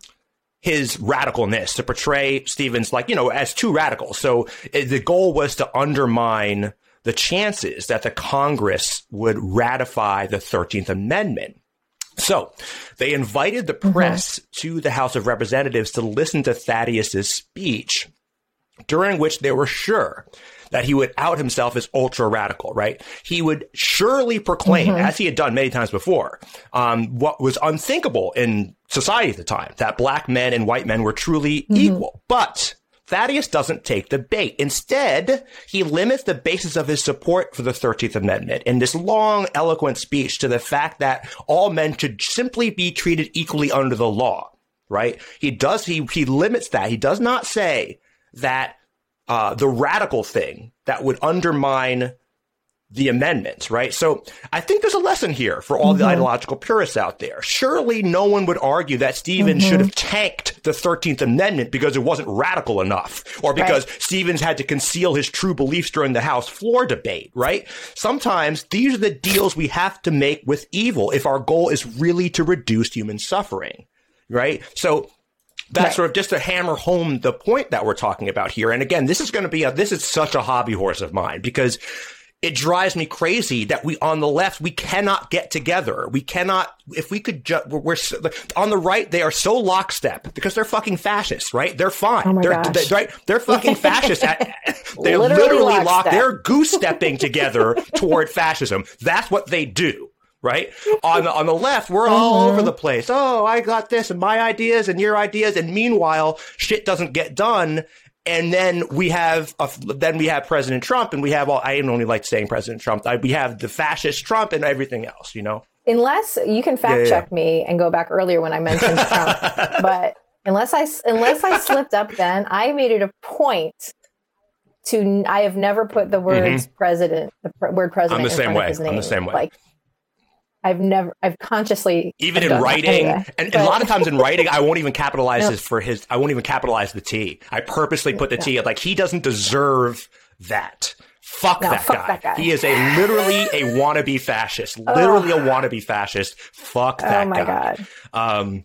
his radicalness to portray Stevens like, you know, as too radical. So eh, the goal was to undermine the chances that the Congress would ratify the 13th Amendment. So they invited the press to the House of Representatives to listen to Thaddeus's speech during which they were sure that he would out himself as ultra radical, right? He would surely proclaim, as he had done many times before, um, what was unthinkable in society at the time, that black men and white men were truly equal. But Thaddeus doesn't take the bait. Instead, he limits the basis of his support for the 13th Amendment in this long, eloquent speech to the fact that all men should simply be treated equally under the law, right? He does, he, he limits that. He does not say that uh, the radical thing that would undermine the amendment, right? So I think there's a lesson here for all the ideological purists out there. Surely no one would argue that Stevens should have tanked the 13th Amendment because it wasn't radical enough or because Stevens had to conceal his true beliefs during the House floor debate, right? Sometimes these are the deals we have to make with evil if our goal is really to reduce human suffering, right? So that's Right. sort of just to hammer home the point that we're talking about here. And again, this is going to be a, this is such a hobby horse of mine because it drives me crazy that we on the left we cannot get together. We cannot if we could just we're, we're so- on the right they are so lockstep because they're fucking fascists, right? They're fine. Oh my they're, they're right. They're fucking fascists. They're Literally literally, locked. lockstep. They're goose stepping together toward fascism. That's what they do. Right on the on the left, we're all Mm-hmm. over the place. Oh, I got this and my ideas and your ideas, and meanwhile, shit doesn't get done. And then we have a, then we have President Trump, and we have all. I don't only like saying President Trump. I, we have the fascist Trump and everything else. You know. Unless you can fact Yeah, yeah. check me and go back earlier when I mentioned Trump, but unless I unless I slipped up then, I made it a point to I have never put the words president the pr- word president I'm the in same way. I'm the same way. Like I've never I've consciously even in writing anyway. and, and a lot of times in writing i won't even capitalize No. his for his i won't even capitalize the t i purposely put the t like he doesn't deserve that fuck, No, that, fuck guy. that guy. he is a literally a wannabe fascist literally a wannabe fascist fuck that oh my guy god. um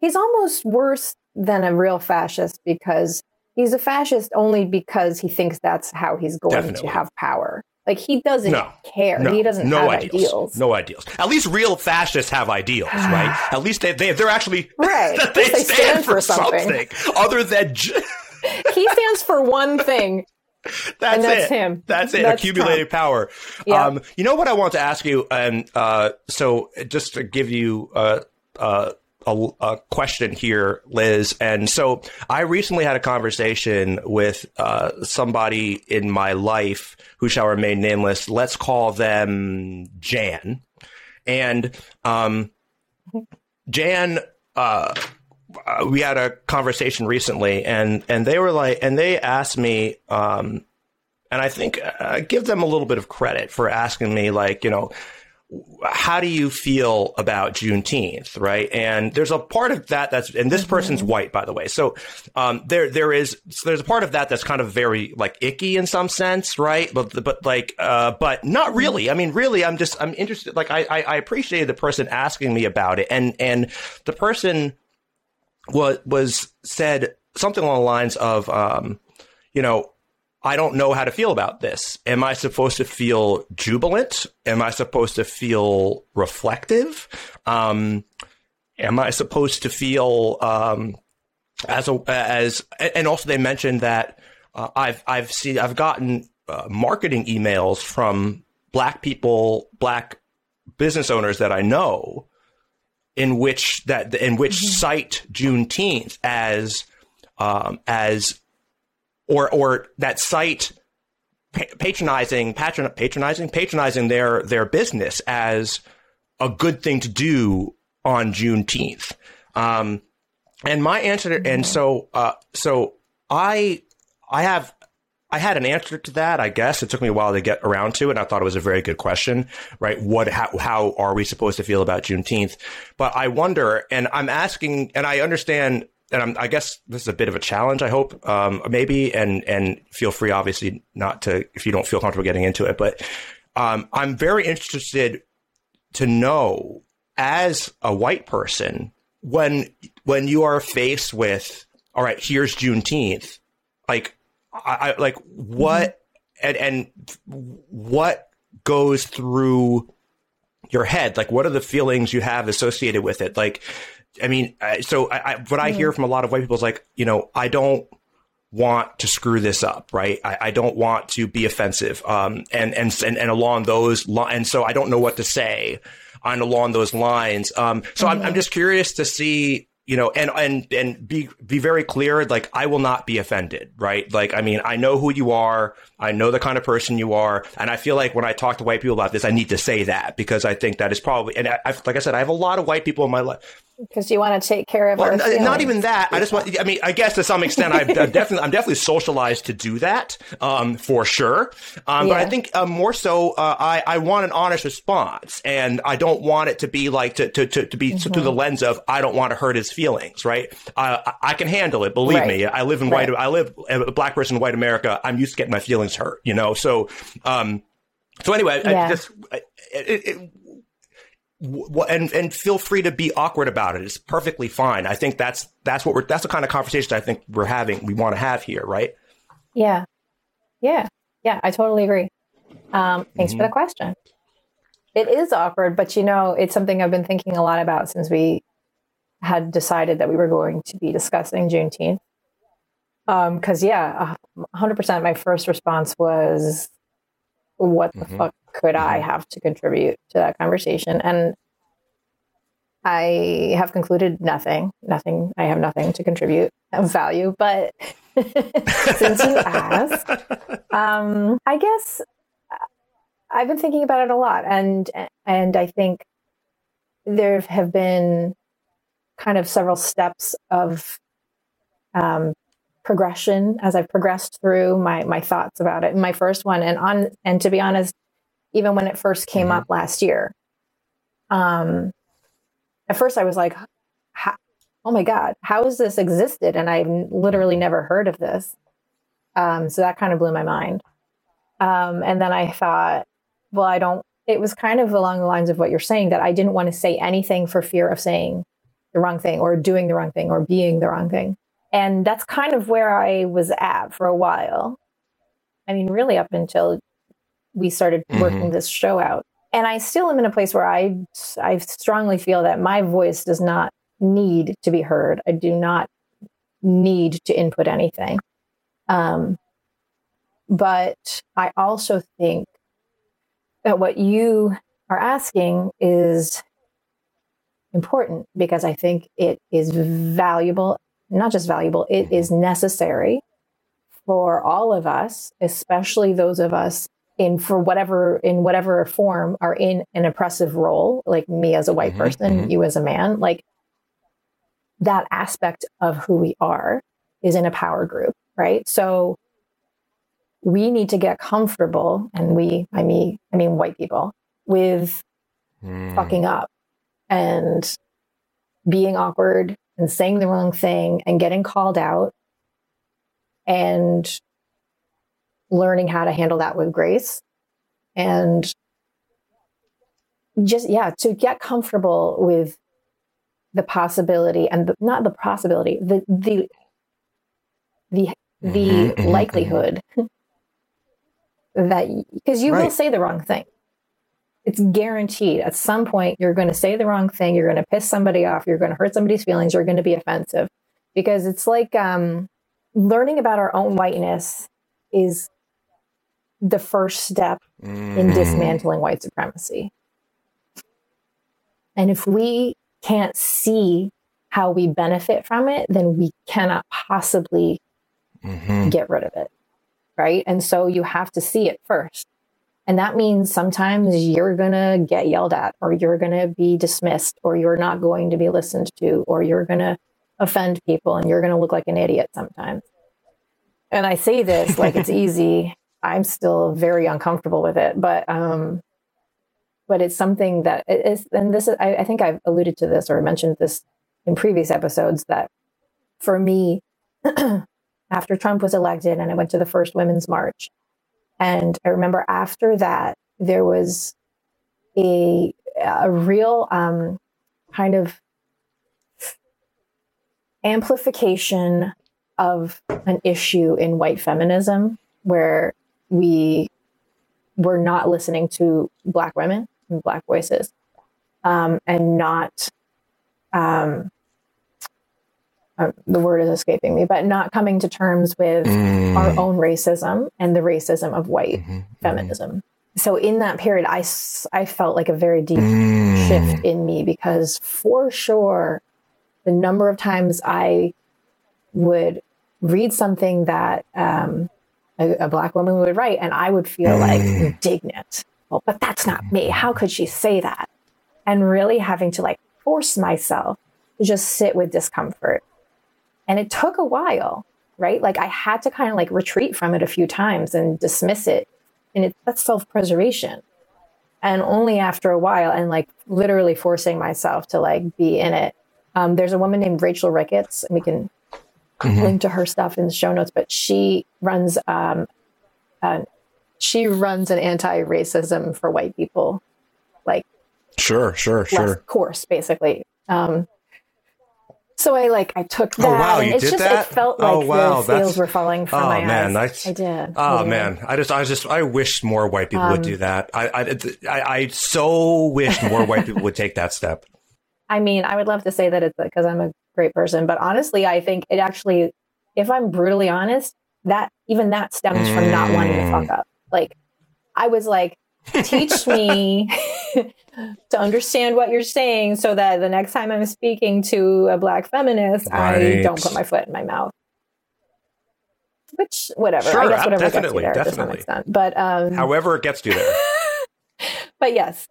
He's almost worse than a real fascist because he's a fascist only because he thinks that's how he's going Definitely. to have power. Like he doesn't No. care. no, he doesn't no have ideals. ideals. no ideals at least real fascists have ideals right at least they, they they're actually Right. they, they stand, for something. something. other than j- he stands for one thing. That's, And that's it. him. That's it. That's Accumulated power. Yeah. Um, you know what I want to ask you, and uh, so just to give you uh, uh, a, a, question here, Liz. And so I recently had a conversation with uh, somebody in my life who shall remain nameless. Let's call them Jan. And um, Jan, uh, uh, we had a conversation recently, and and they were like, and they asked me, um, and I think I uh, give them a little bit of credit for asking me, like, you know how do you feel about Juneteenth, right? And there's a part of that that's, and this mm-hmm. person's white, by the way. So, um, there, there is, so there's a part of that that's kind of very like icky in some sense, right? But, but like, uh, but not really. I mean, really, I'm just, I'm interested. Like, I, I, I appreciated the person asking me about it. And, and the person was, was said something along the lines of, um, you know, I don't know how to feel about this. Am I supposed to feel jubilant? Am I supposed to feel reflective? Um, am I supposed to feel um, as a as and also they mentioned that uh, I've I've seen I've gotten uh, marketing emails from black people, black business owners that I know, in which that in which mm-hmm. cite Juneteenth as um, as or or that site patronizing patron, patronizing patronizing their their business as a good thing to do on Juneteenth. Um, and my answer, and so uh, so I I have I had an answer to that. I guess it took me a while to get around to it. And I thought it was a very good question, right? What, how, how are we supposed to feel about Juneteenth? But I wonder, and I'm asking, and I understand and I'm, i guess this is a bit of a challenge. I hope, um, maybe, and and feel free, obviously, not to if you don't feel comfortable getting into it. But um, I'm very interested to know, as a white person, when when you are faced with, all right, here's Juneteenth, like, I, I like what mm-hmm. and and what goes through your head, like what are the feelings you have associated with it, like I mean, so I, I, what I hear from a lot of white people is like, you know, I don't want to screw this up, right? I, I don't want to be offensive, um, and and and, and along those lines, and so I don't know what to say on along those lines. Um, so mm-hmm. I'm, I'm just curious to see you know, and and and be be very clear. Like, I will not be offended, right? Like, I mean, I know who you are. I know the kind of person you are, and I feel like when I talk to white people about this, I need to say that because I think that is probably. And I, like I said, I have a lot of white people in my life because you want to take care of well, our not even that i just want i mean i guess to some extent i've definitely i'm definitely socialized to do that um, for sure um, yeah. but i think uh, more so uh, i i want an honest response and i don't want it to be like to to to, to be mm-hmm. through the lens of i don't want to hurt his feelings right uh, i can handle it believe right. me i live in right. white i live a black person in white america i'm used to getting my feelings hurt you know so um so anyway, yeah. I just it, it, and and feel free to be awkward about it. It's perfectly fine. I think that's that's what we're that's the kind of conversation I think we're having. We want to have here, right? Yeah, yeah, yeah. I totally agree. Um, thanks mm-hmm. for the question. It is awkward, but you know, it's something I've been thinking a lot about since we had decided that we were going to be discussing Juneteenth. Because um, yeah, hundred percent. My first response was, "What the mm-hmm. fuck could I mm-hmm. have to contribute to that conversation? And I have concluded nothing, nothing. I have nothing to contribute of value. But since you asked, um, I guess I've been thinking about it a lot, and and I think there have been kind of several steps of um, progression as I've progressed through my my thoughts about it. My first one, and on and to be honest, even when it first came mm-hmm. up last year. Um, at first, I was like, "Oh my god, how has this existed?" And I've literally never heard of this. Um, so that kind of blew my mind. Um, and then I thought, well, I don't. It was kind of along the lines of what you're saying that I didn't want to say anything for fear of saying the wrong thing or doing the wrong thing or being the wrong thing. And that's kind of where I was at for a while. I mean, really up until we started working mm-hmm. this show out. And I still am in a place where I I strongly feel that my voice does not need to be heard. I do not need to input anything. Um, but I also think that what you are asking is important because I think it is valuable, not just valuable, it is necessary for all of us, especially those of us in for whatever in whatever form are in an oppressive role, like me as a white mm-hmm, person, mm-hmm. you as a man, like that aspect of who we are is in a power group, right? So we need to get comfortable, and we, I mean, I mean, white people, with mm. fucking up and being awkward and saying the wrong thing and getting called out and learning how to handle that with grace. And just yeah to get comfortable with the possibility and the, not the possibility the the the the mm-hmm, mm-hmm, mm-hmm. likelihood that because you right. will say the wrong thing. It's guaranteed. At some point you're going to say the wrong thing. You're going to piss somebody off. You're going to hurt somebody's feelings. You're going to be offensive. Because it's like um, learning about our own whiteness is the first step mm. in dismantling white supremacy and if we can't see how we benefit from it then we cannot possibly mm-hmm. get rid of it right and so you have to see it first and that means sometimes you're going to get yelled at, or you're going to be dismissed, or you're not going to be listened to, or you're going to offend people and you're going to look like an idiot sometimes. And I say this like it's easy. I'm still very uncomfortable with it, but, um, but it's something that is, and this is, I, I think I've alluded to this or mentioned this in previous episodes that for me, after Trump was elected and I went to the first Women's March, and I remember after that, there was a, a real um, kind of amplification of an issue in white feminism where we were not listening to Black women and Black voices um, and not um, uh, the word is escaping me, but not coming to terms with mm. our own racism and the racism of white mm-hmm. mm-hmm. feminism. So in that period, I, I felt like a very deep mm. shift in me because for sure, the number of times I would read something that um, a, a, black woman would write and I would feel mm. like indignant. Well, but that's not me. How could she say that? And really having to like force myself to just sit with discomfort and it took a while, right? Like I had to kind of like retreat from it a few times and dismiss it. And it, that's self preservation. And only after a while and like literally forcing myself to like be in it. Um, there's a woman named Rachel Ricketts, and we can mm-hmm. link to her stuff in the show notes, but she runs, um, uh, she runs an anti-racism for white people, like sure, sure, sure course, basically. Um, so I like I took that. Oh wow, you it's did just, that? It felt like oh, wow, the scales were falling from oh, my man, eyes. I, I did. Oh man, I just, I just, I wish more white people um, would do that. I, I, I, I so wish more white people would take that step. I mean, I would love to say that it's because I'm a great person, but honestly, I think it actually, if I'm brutally honest, that even that stems mm. from not wanting to fuck mm. up. Like, I was like, teach me to understand what you're saying so that the next time I'm speaking to a black feminist, right. I don't put my foot in my mouth. Which, whatever. Sure, I guess whatever definitely, gets you there definitely. to some extent. But um, however it gets you there. but yes.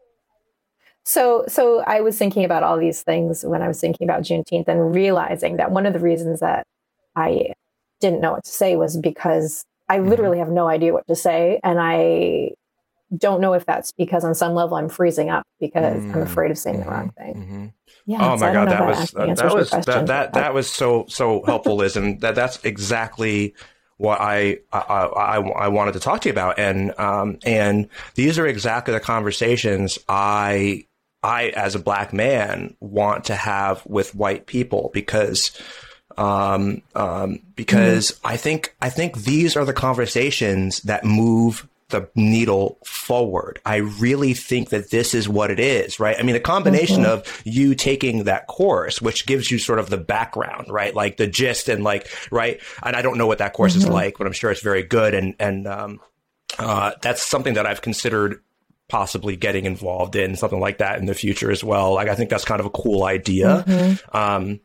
So so I was thinking about all these things when I was thinking about Juneteenth and realizing that one of the reasons that I didn't know what to say was because I mm-hmm. literally have no idea what to say. And I don't know if that's because on some level I'm freezing up because mm-hmm. I'm afraid of saying mm-hmm. the wrong thing. Mm-hmm. Yeah. Oh my god, that was that, that was that that, that was so so helpful, Liz, and that that's exactly what I, I I, I wanted to talk to you about, and um and these are exactly the conversations I I as a black man want to have with white people because um um because mm-hmm. I think I think these are the conversations that move the needle forward. I really think that this is what it is, right? I mean, a combination mm-hmm. of you taking that course, which gives you sort of the background, right? Like the gist and like, right? And I don't know what that course mm-hmm. is like, but I'm sure it's very good. And, and, um, uh, that's something that I've considered possibly getting involved in something like that in the future as well. Like I think that's kind of a cool idea. Mm-hmm. Um,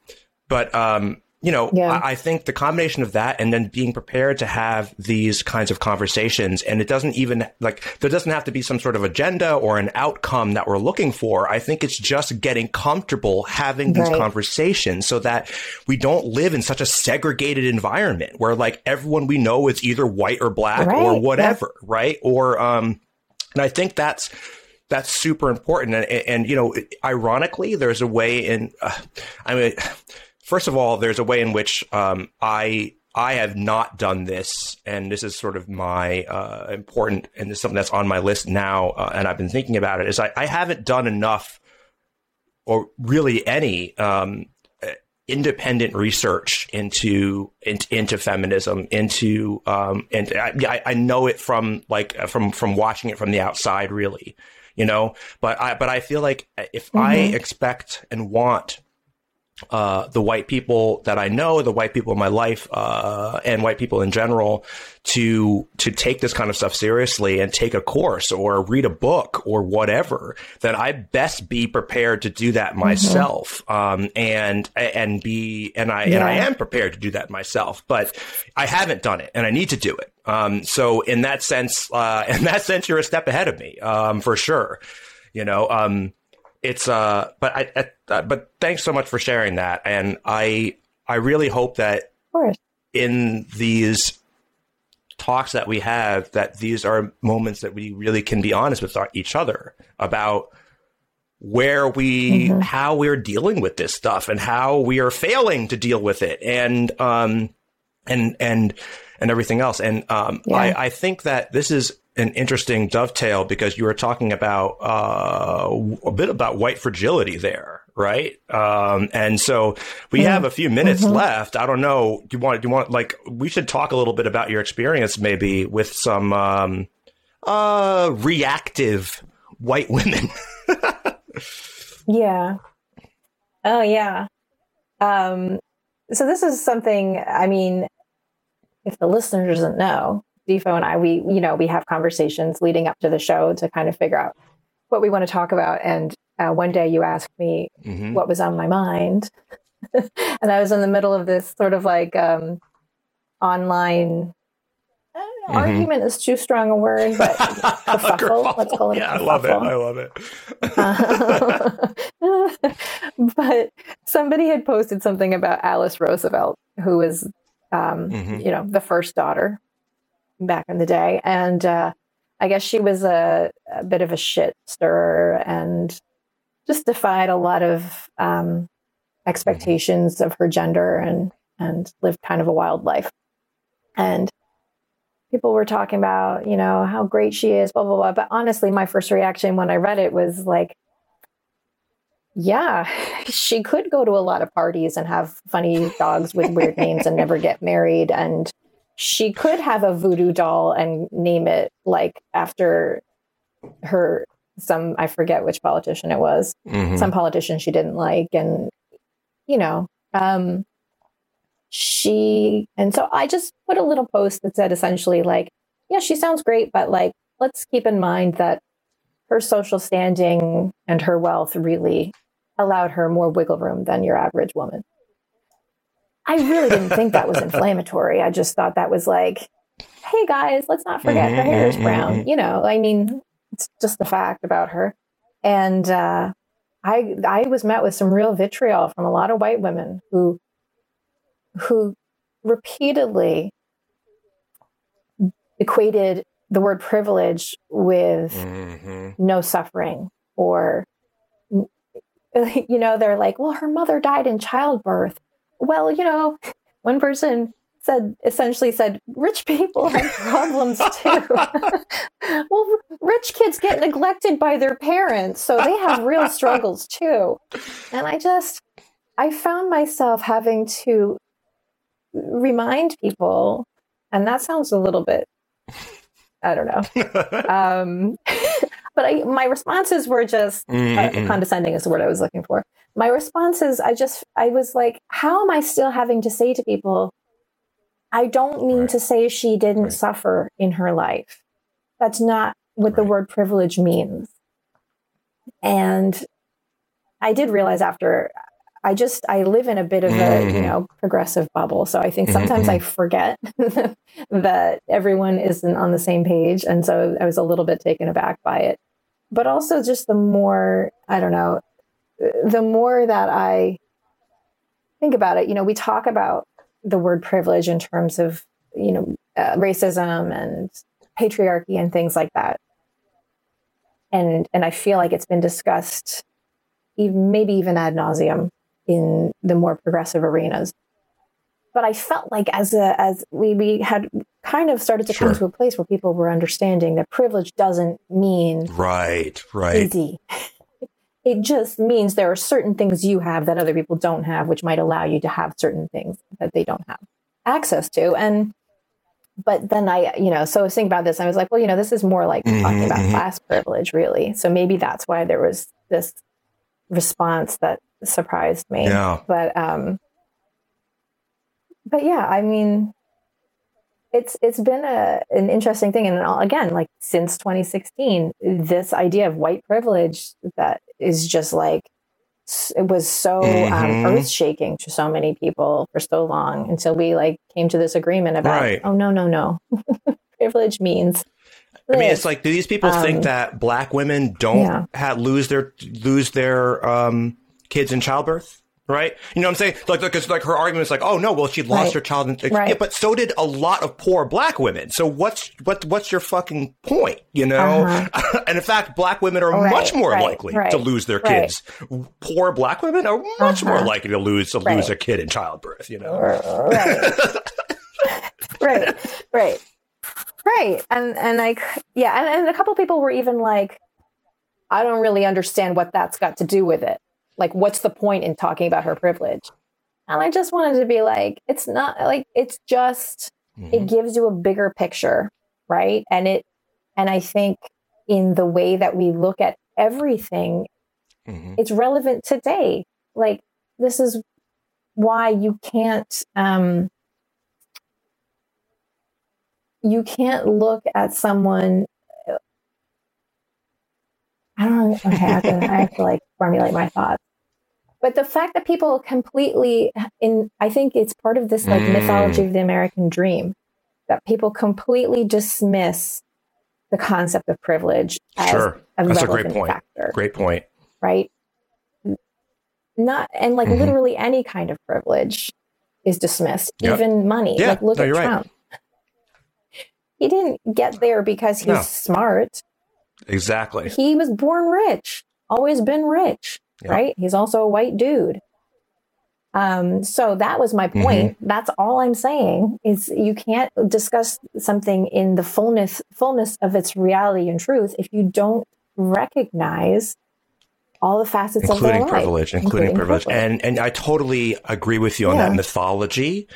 but um, you know, Yeah. I, I think the combination of that and then being prepared to have these kinds of conversations, and it doesn't even like there doesn't have to be some sort of agenda or an outcome that we're looking for. I think it's just getting comfortable having these Right. conversations so that we don't live in such a segregated environment where like everyone we know is either white or black Right. or whatever, right? Or um, and I think that's that's super important. And, and you know, ironically, there's a way in. Uh, I mean, first of all, there's a way in which um, I I have not done this, and this is sort of my uh, important, and this is something that's on my list now, uh, and I've been thinking about it. Is I, I haven't done enough, or really any. Um, independent research into into, into feminism into um and I, I know it from like uh, from from watching it from the outside really you know? But i but i feel like if i expect and want uh, the white people that I know, the white people in my life, uh, and white people in general, to to take this kind of stuff seriously and take a course or read a book or whatever, then I best be prepared to do that myself, um, and and be and I and I am prepared to do that myself, but I haven't done it, and I need to do it. Um, so in that sense, uh, in that sense, you're a step ahead of me, um, for sure. You know, um, it's uh but I, I uh, but thanks so much for sharing that. And i i really hope that in these talks that we have that these are moments that we really can be honest with our, each other about where we how we're dealing with this stuff and how we are failing to deal with it and um and and and everything else. And um Yeah. i i think that this is an interesting dovetail because you were talking about uh a bit about white fragility there right um and so we have a few minutes left i don't know do you want do you want like we should talk a little bit about your experience maybe with some um uh reactive white women Yeah. Oh yeah. Um, so this is something. I mean, if the listener doesn't know, Difo and I, we you know we have conversations leading up to the show to kind of figure out what we want to talk about. And uh, one day you asked me Mhm. what was on my mind, and I was in the middle of this sort of like um, online. uh, Mhm. Argument is too strong a word, but kerfuffle, let's call it yeah i love it i love it but somebody had posted something about Alice Roosevelt, who was, um, Mhm. you know, the first daughter back in the day, and uh, I guess she was a, a bit of a shit stirrer and just defied a lot of um, expectations of her gender and and lived kind of a wild life. And people were talking about, you know, how great she is, blah, blah, blah. But honestly, my first reaction when I read it was like, yeah, she could go to a lot of parties and have funny dogs with weird names and never get married. And she could have a voodoo doll and name it like after her, some, I forget which politician it was Mhm. some politician she didn't like and you know um she and so i just put a little post that said essentially like yeah she sounds great but like let's keep in mind that her social standing and her wealth really allowed her more wiggle room than your average woman i really didn't think that was inflammatory. I just thought that was like hey guys let's not forget her hair is brown. you know i mean it's just a fact about her. And uh I I was met with some real vitriol from a lot of white women who who repeatedly equated the word privilege with Mhm. no suffering or you know they're like well her mother died in childbirth well you know one person said essentially said rich people have problems too. Well rich kids get neglected by their parents so they have real struggles too. And i just i found myself having to remind people and that sounds a little bit i don't know um but I, my responses were just uh, Mhm. condescending is the word I was looking for. My responses, I just, I was like, how am I still having to say to people, I don't mean Right. to say she didn't Right. suffer in her life. That's not what Right. the word privilege means. And I did realize after I just I live in a bit of a, Mhm. you know, progressive bubble. So I think Mhm, sometimes I forget that everyone isn't on the same page. And so I was a little bit taken aback by it. But also just the more, I don't know, the more that I think about it, you know, we talk about the word privilege in terms of, you know, uh, racism and patriarchy and things like that. And and I feel like it's been discussed, even maybe even ad nauseum in the more progressive arenas. But I felt like as a as we we had kind of started to Sure. come to a place where people were understanding that privilege doesn't mean Right, right. easy. It just means there are certain things you have that other people don't have, which might allow you to have certain things that they don't have access to. And, but then I, you know, so I was thinking about this. I was like, well, you know, this is more like talking Mhm, about mhm. class privilege, really. So maybe that's why there was this response that surprised me. Yeah. But, um, but yeah, I mean, it's it's been a an interesting thing, and again, like since 2016, this idea of white privilege that is just like it was so um, Mhm. earth shaking to so many people for so long until we like came to this agreement about Right. oh no no no privilege means I mean, it's like, do these people Um, think that black women don't yeah. ha- lose their lose their um, kids in childbirth? Right? You know what I'm saying? Like, because like her argument is like, oh no, well she lost Right. her child, in, Right. yeah, but so did a lot of poor black women. So what's what what's your fucking point? You know? and in fact, black women are Uh-huh. Right, much more likely to lose their kids. Poor black women are much more Uh-huh. likely to lose to lose a kid in childbirth. You know? right right right right and and like yeah and, and a couple people were even like i don't really understand what that's got to do with it like what's the point in talking about her privilege and i just wanted to be like it's not like it's just it Mhm. gives you a bigger picture right and it and i think in the way that we look at everything Mhm. it's relevant today like this is why you can't um you can't look at someone i don't know okay I have, to, I have to like formulate my thoughts but the fact that people completely in i think it's part of this like Mm. mythology of the american dream that people completely dismiss the concept of privilege as Sure. a That's a great point. factor Great point. right? Not and like Mhm. literally any kind of privilege is dismissed, Yep. even money. Yeah, like look no, at you're right. Trump. He didn't get there because he's No. smart. Exactly. He was born rich, always been rich, Yeah. right? He's also a white dude. Um, so that was my point. Mm-hmm. That's all I'm saying is you can't discuss something in the fullness fullness of its reality and truth if you don't recognize all the facets of including their life, privilege, including, privilege. And and I totally agree with you on Yeah. that mythology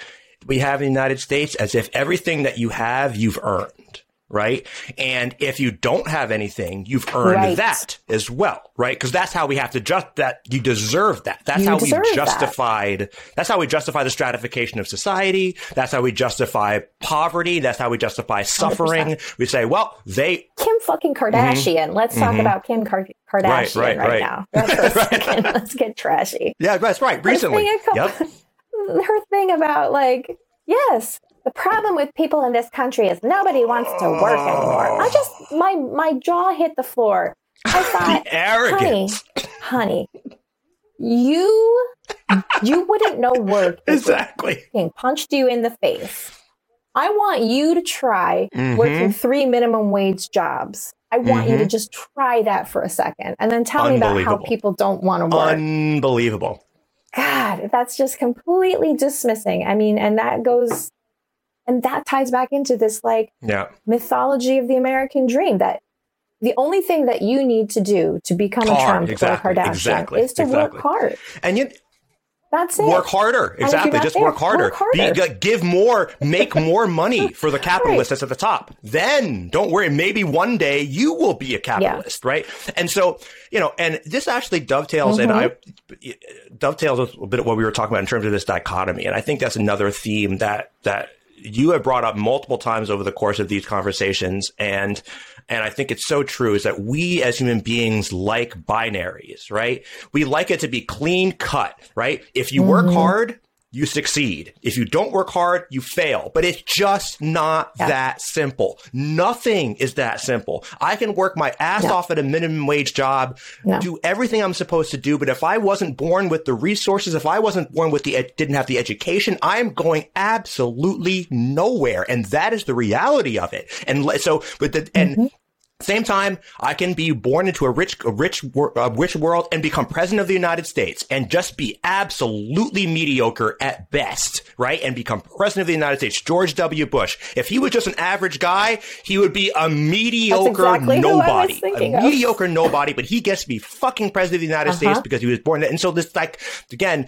we have in the United States as if everything that you have you've earned, right? And if you don't have anything, you've earned Right. that as well, right? Because that's how we have to just that you deserve that. That's You how we deserve that. justified. That's how we justify the stratification of society. That's how we justify poverty. That's how we justify suffering. We say, well, they Kim fucking Kardashian. Let's talk Mhm. about Kim Kar- Kardashian right, right, right. now. For a. Let's get trashy. yeah, that's right. Recently, Her thing, yep. her thing about like, yes, the problem with people in this country is nobody wants to work anymore. I just my my jaw hit the floor. I thought, arrogance. honey, you you wouldn't know work Exactly. fucking punched you in the face. I want you to try Mhm. working three minimum wage jobs. I want you to Mhm. just try that for a second and then tell me about how people don't want to work. Unbelievable. God, that's just completely dismissing. I mean, and that goes, and that ties back into this like Yeah. mythology of the American dream that the only thing that you need to do to become a Hard, Trump exactly, or a Kardashian exactly, is to exactly. work hard. And you That's it. work harder. Exactly. Just there, work harder. work harder. Be, give more, make more money for the capitalist that's at the top. Then don't worry. Maybe one day you will be a capitalist, right? And so, you know, and this actually dovetails and I Mm-hmm. dovetails a little bit of what we were talking about in terms of this dichotomy. And I think that's another theme that, that you have brought up multiple times over the course of these conversations and and I think it's so true is that we as human beings like binaries, right? We like it to be clean cut, right? If you mm-hmm. work hard, you succeed. If you don't work hard, you fail. But it's just not yeah. that simple. Nothing is that simple. I can work my ass yeah. off at a minimum wage job, yeah. do everything I'm supposed to do. But if I wasn't born with the resources, if I wasn't born with the, didn't have the education, I'm going absolutely nowhere. And that is the reality of it. And so, but the, and mm-hmm. Same time, I can be born into a rich, a rich, a rich world and become president of the United States and just be absolutely mediocre at best, right? And become president of the United States. George W. Bush. If he was just an average guy, he would be a mediocre exactly nobody. A of. mediocre nobody, but he gets to be fucking president of the United uh-huh. States because he was born. And so this, like, again,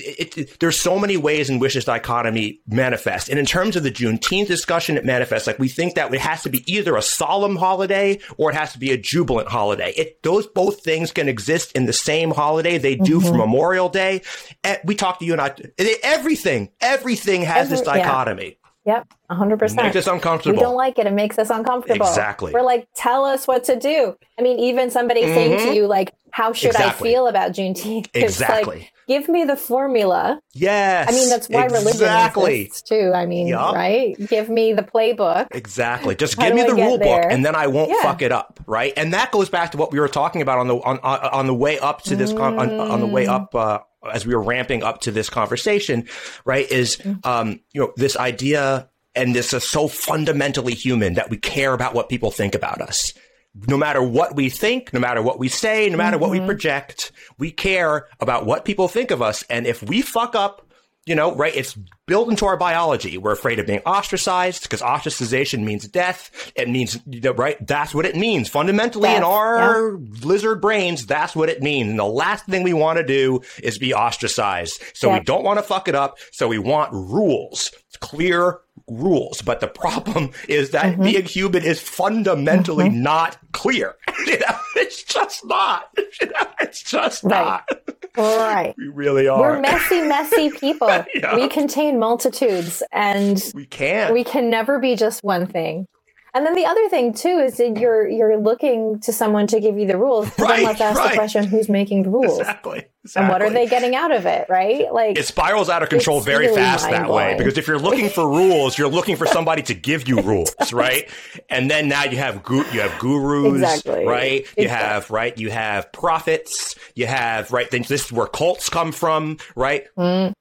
it, it, there's so many ways in which this dichotomy manifests. And in terms of the Juneteenth discussion, it manifests like we think that it has to be either a solemn holiday or it has to be a jubilant holiday. It, those both things can exist in the same holiday. They do mm-hmm. for Memorial Day. And we talked to you and I, everything, everything has Every, this dichotomy. Yeah. Yep, 100%. Makes us uncomfortable. We don't like it. It makes us uncomfortable. Exactly. We're like, tell us what to do. I mean, even somebody mm-hmm. saying to mm-hmm. you, like, how should exactly. I feel about Juneteenth? Exactly. Like, give me the formula. Yes. I mean, that's why exactly. religion exists too. I mean, yep. right? Give me the playbook. Exactly. Just give me the rule there? book and then I won't yeah. fuck it up. Right. And that goes back to what we were talking about on the, on, on the way up to this, mm. con- on, on, the way up, uh, as we were ramping up to this conversation, right, is, mm. um, you know, this idea and this is so fundamentally human that we care about what people think about us no matter what we think, no matter what we say, no matter mm-hmm. what we mm-hmm. project, we care about what people think of us. And if we fuck up, you know, right, it's built into our biology. We're afraid of being ostracized because ostracization means death. It means, right, that's what it means. Fundamentally death, in our yeah. lizard brains, that's what it means. And the last thing we want to do is be ostracized. So yeah. we don't want to fuck it up. So we want rules, clear rules. But the problem is that mm-hmm. being human is fundamentally mm-hmm. not clear. you know, it's just not. You know, it's just right. not. Right. We really are. We're messy, messy people. yeah. We contain multitudes and we can. We can never be just one thing. And then the other thing too is that you're you're looking to someone to give you the rules. But right, then let's ask right. the question: Who's making the rules? Exactly, exactly. And what are they getting out of it? Right? Like it spirals out of control very really fast that way. Because if you're looking for rules, you're looking for somebody to give you rules, right? And then now you have gu- you have gurus, exactly. right? You exactly. have right. You have prophets. You have right. Then this is where cults come from, right? Mm.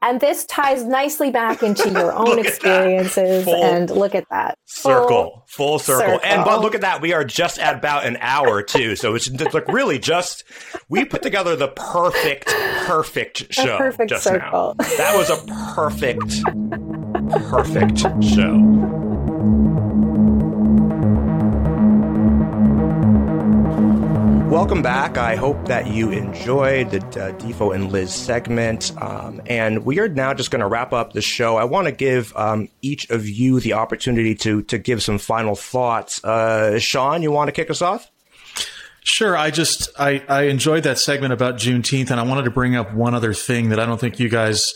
And this ties nicely back into your own experiences. Full and look at that. Circle, full, full circle. circle. And but look at that. We are just at about an hour too. So it's, it's like really just, we put together the perfect, perfect show. A perfect circle. Now. That was a perfect, perfect show. Welcome back. I hope that you enjoyed the uh, Difo and Liz segment. Um, and we are now just going to wrap up the show. I want to give um, each of you the opportunity to to give some final thoughts. Uh, Sean, you want to kick us off? Sure. I just I, I enjoyed that segment about Juneteenth, and I wanted to bring up one other thing that I don't think you guys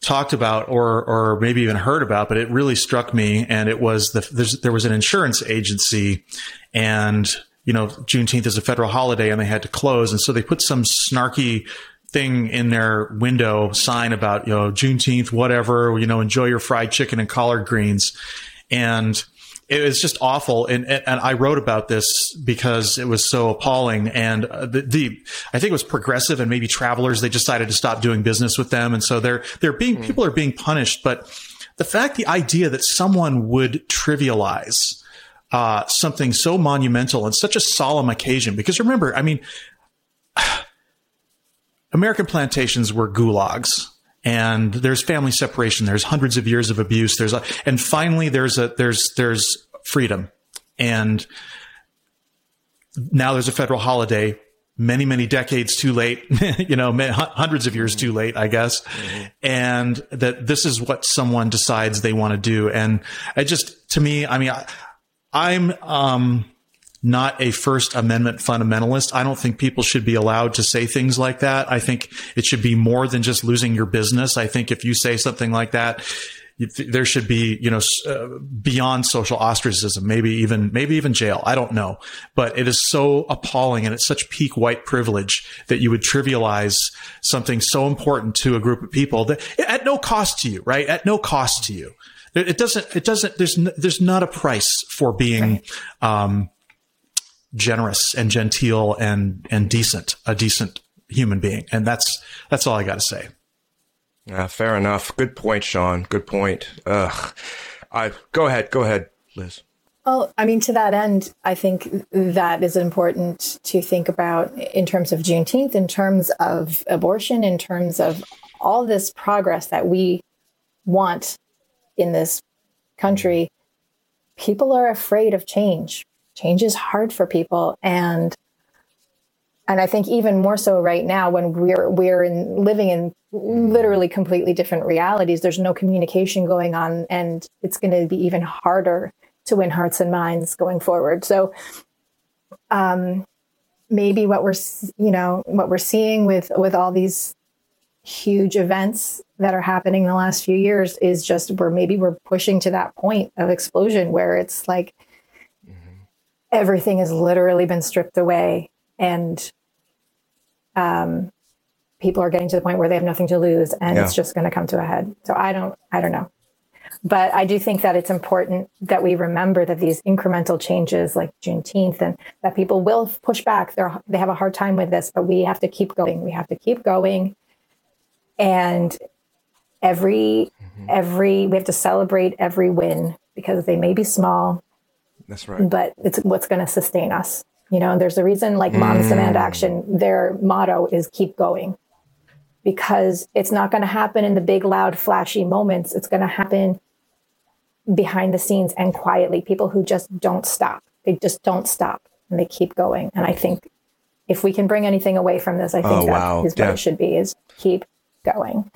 talked about or or maybe even heard about, but it really struck me. And it was the there was an insurance agency, and you know, Juneteenth is a federal holiday and they had to close. And so they put some snarky thing in their window sign about, you know, Juneteenth, whatever, you know, enjoy your fried chicken and collard greens. And it was just awful. And, and I wrote about this because it was so appalling. And the, the, I think it was progressive and maybe travelers, they decided to stop doing business with them. And so they're, they're being, mm. people are being punished. But the fact, the idea that someone would trivialize, uh, something so monumental and such a solemn occasion. Because remember, I mean, American plantations were gulags and there's family separation. There's hundreds of years of abuse. There's a, and finally there's a, there's, there's freedom. And now there's a federal holiday many, many decades too late, you know, hundreds of years too late, I guess. Mm-hmm. And that this is what someone decides they want to do. And I just, to me, I mean, I, I'm um, not a First Amendment fundamentalist. I don't think people should be allowed to say things like that. I think it should be more than just losing your business. I think if you say something like that, there should be, you know, uh, beyond social ostracism, maybe even, maybe even jail. I don't know, but it is so appalling and it's such peak white privilege that you would trivialize something so important to a group of people that at no cost to you, right? At no cost to you. It doesn't, it doesn't, there's, there's not a price for being, um, generous and genteel and, and decent, a decent human being. And that's, that's all I got to say. Yeah, fair enough. Good point, Sean. Good point. Ugh. I go ahead. Go ahead, Liz. Well, I mean, to that end, I think that is important to think about in terms of Juneteenth, in terms of abortion, in terms of all this progress that we want in this country. People are afraid of change. Change is hard for people, and and I think even more so right now when we're we're in living in literally completely different realities. There's no communication going on, and it's going to be even harder to win hearts and minds going forward. So, um, maybe what we're you know what we're seeing with with all these huge events that are happening in the last few years is just where maybe we're pushing to that point of explosion where it's like mm-hmm. everything has literally been stripped away and um, people are getting to the point where they have nothing to lose and yeah. it's just going to come to a head. So I don't, I don't know. But I do think that it's important that we remember that these incremental changes like Juneteenth and that people will push back. They're, they have a hard time with this, but we have to keep going. We have to keep going. And every, mm-hmm. every, we have to celebrate every win because they may be small. That's right. But it's what's going to sustain us. You know, and there's a reason like Moms mm. Demand Action, their motto is keep going because it's not going to happen in the big, loud, flashy moments. It's going to happen behind the scenes and quietly. People who just don't stop. They just don't stop and they keep going. And I think if we can bring anything away from this, I think oh, that wow. is what yeah. it should be is keep going.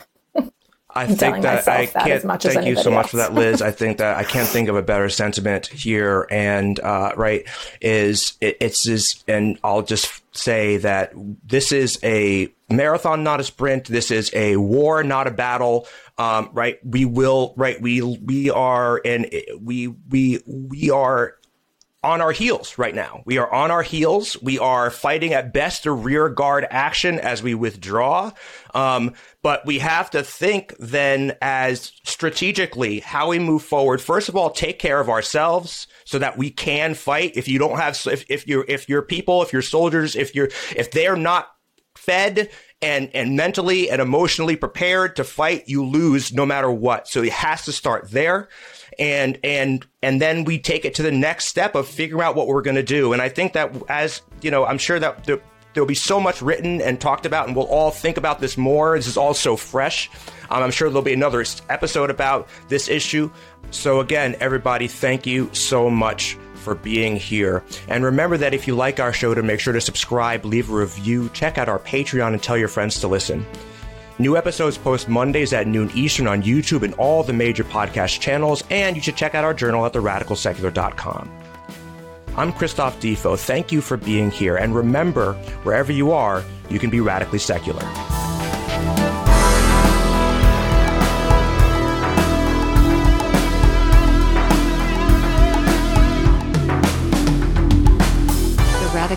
I think that I that can't. thank you so much else. for that, Liz. I think that I can't think of a better sentiment here. And uh, right is it, it's just, and I'll just say that this is a marathon, not a sprint. This is a war, not a battle. Um, right? We will. Right? We we are and we we we are on our heels right now. We are on our heels. We are fighting at best a rear guard action as we withdraw. Um, but we have to think then as strategically how we move forward. First of all, take care of ourselves so that we can fight. If you don't have, if, if you're, if your people, if your soldiers, if you're, if they're not fed and and mentally and emotionally prepared to fight, you lose no matter what. So it has to start there and and and then we take it to the next step of figuring out what we're going to do. And I think that as you know, I'm sure that there, there'll be so much written and talked about, and we'll all think about this more. This is all so fresh. Um, I'm sure there'll be another episode about this issue. So again, everybody, thank you so much for being here. And remember that if you like our show, to make sure to subscribe, leave a review, check out our Patreon, and tell your friends to listen. New episodes post Mondays at noon Eastern on YouTube and all the major podcast channels, and you should check out our journal at theradicalsecular.com. I'm Christophe Difo. Thank you for being here, and remember, wherever you are, you can be radically secular.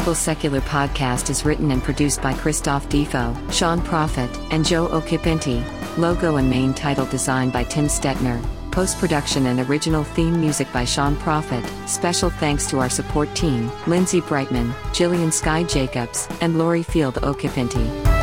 Radical Secular podcast is written and produced by Christophe Difo, Sean Prophet, and Joe Okipinti. Logo and main title designed by Tim Stetner. Post production and original theme music by Sean Prophet. Special thanks to our support team Lindsay Brightman, Jillian Sky Jacobs, and Lori Field Okipinti.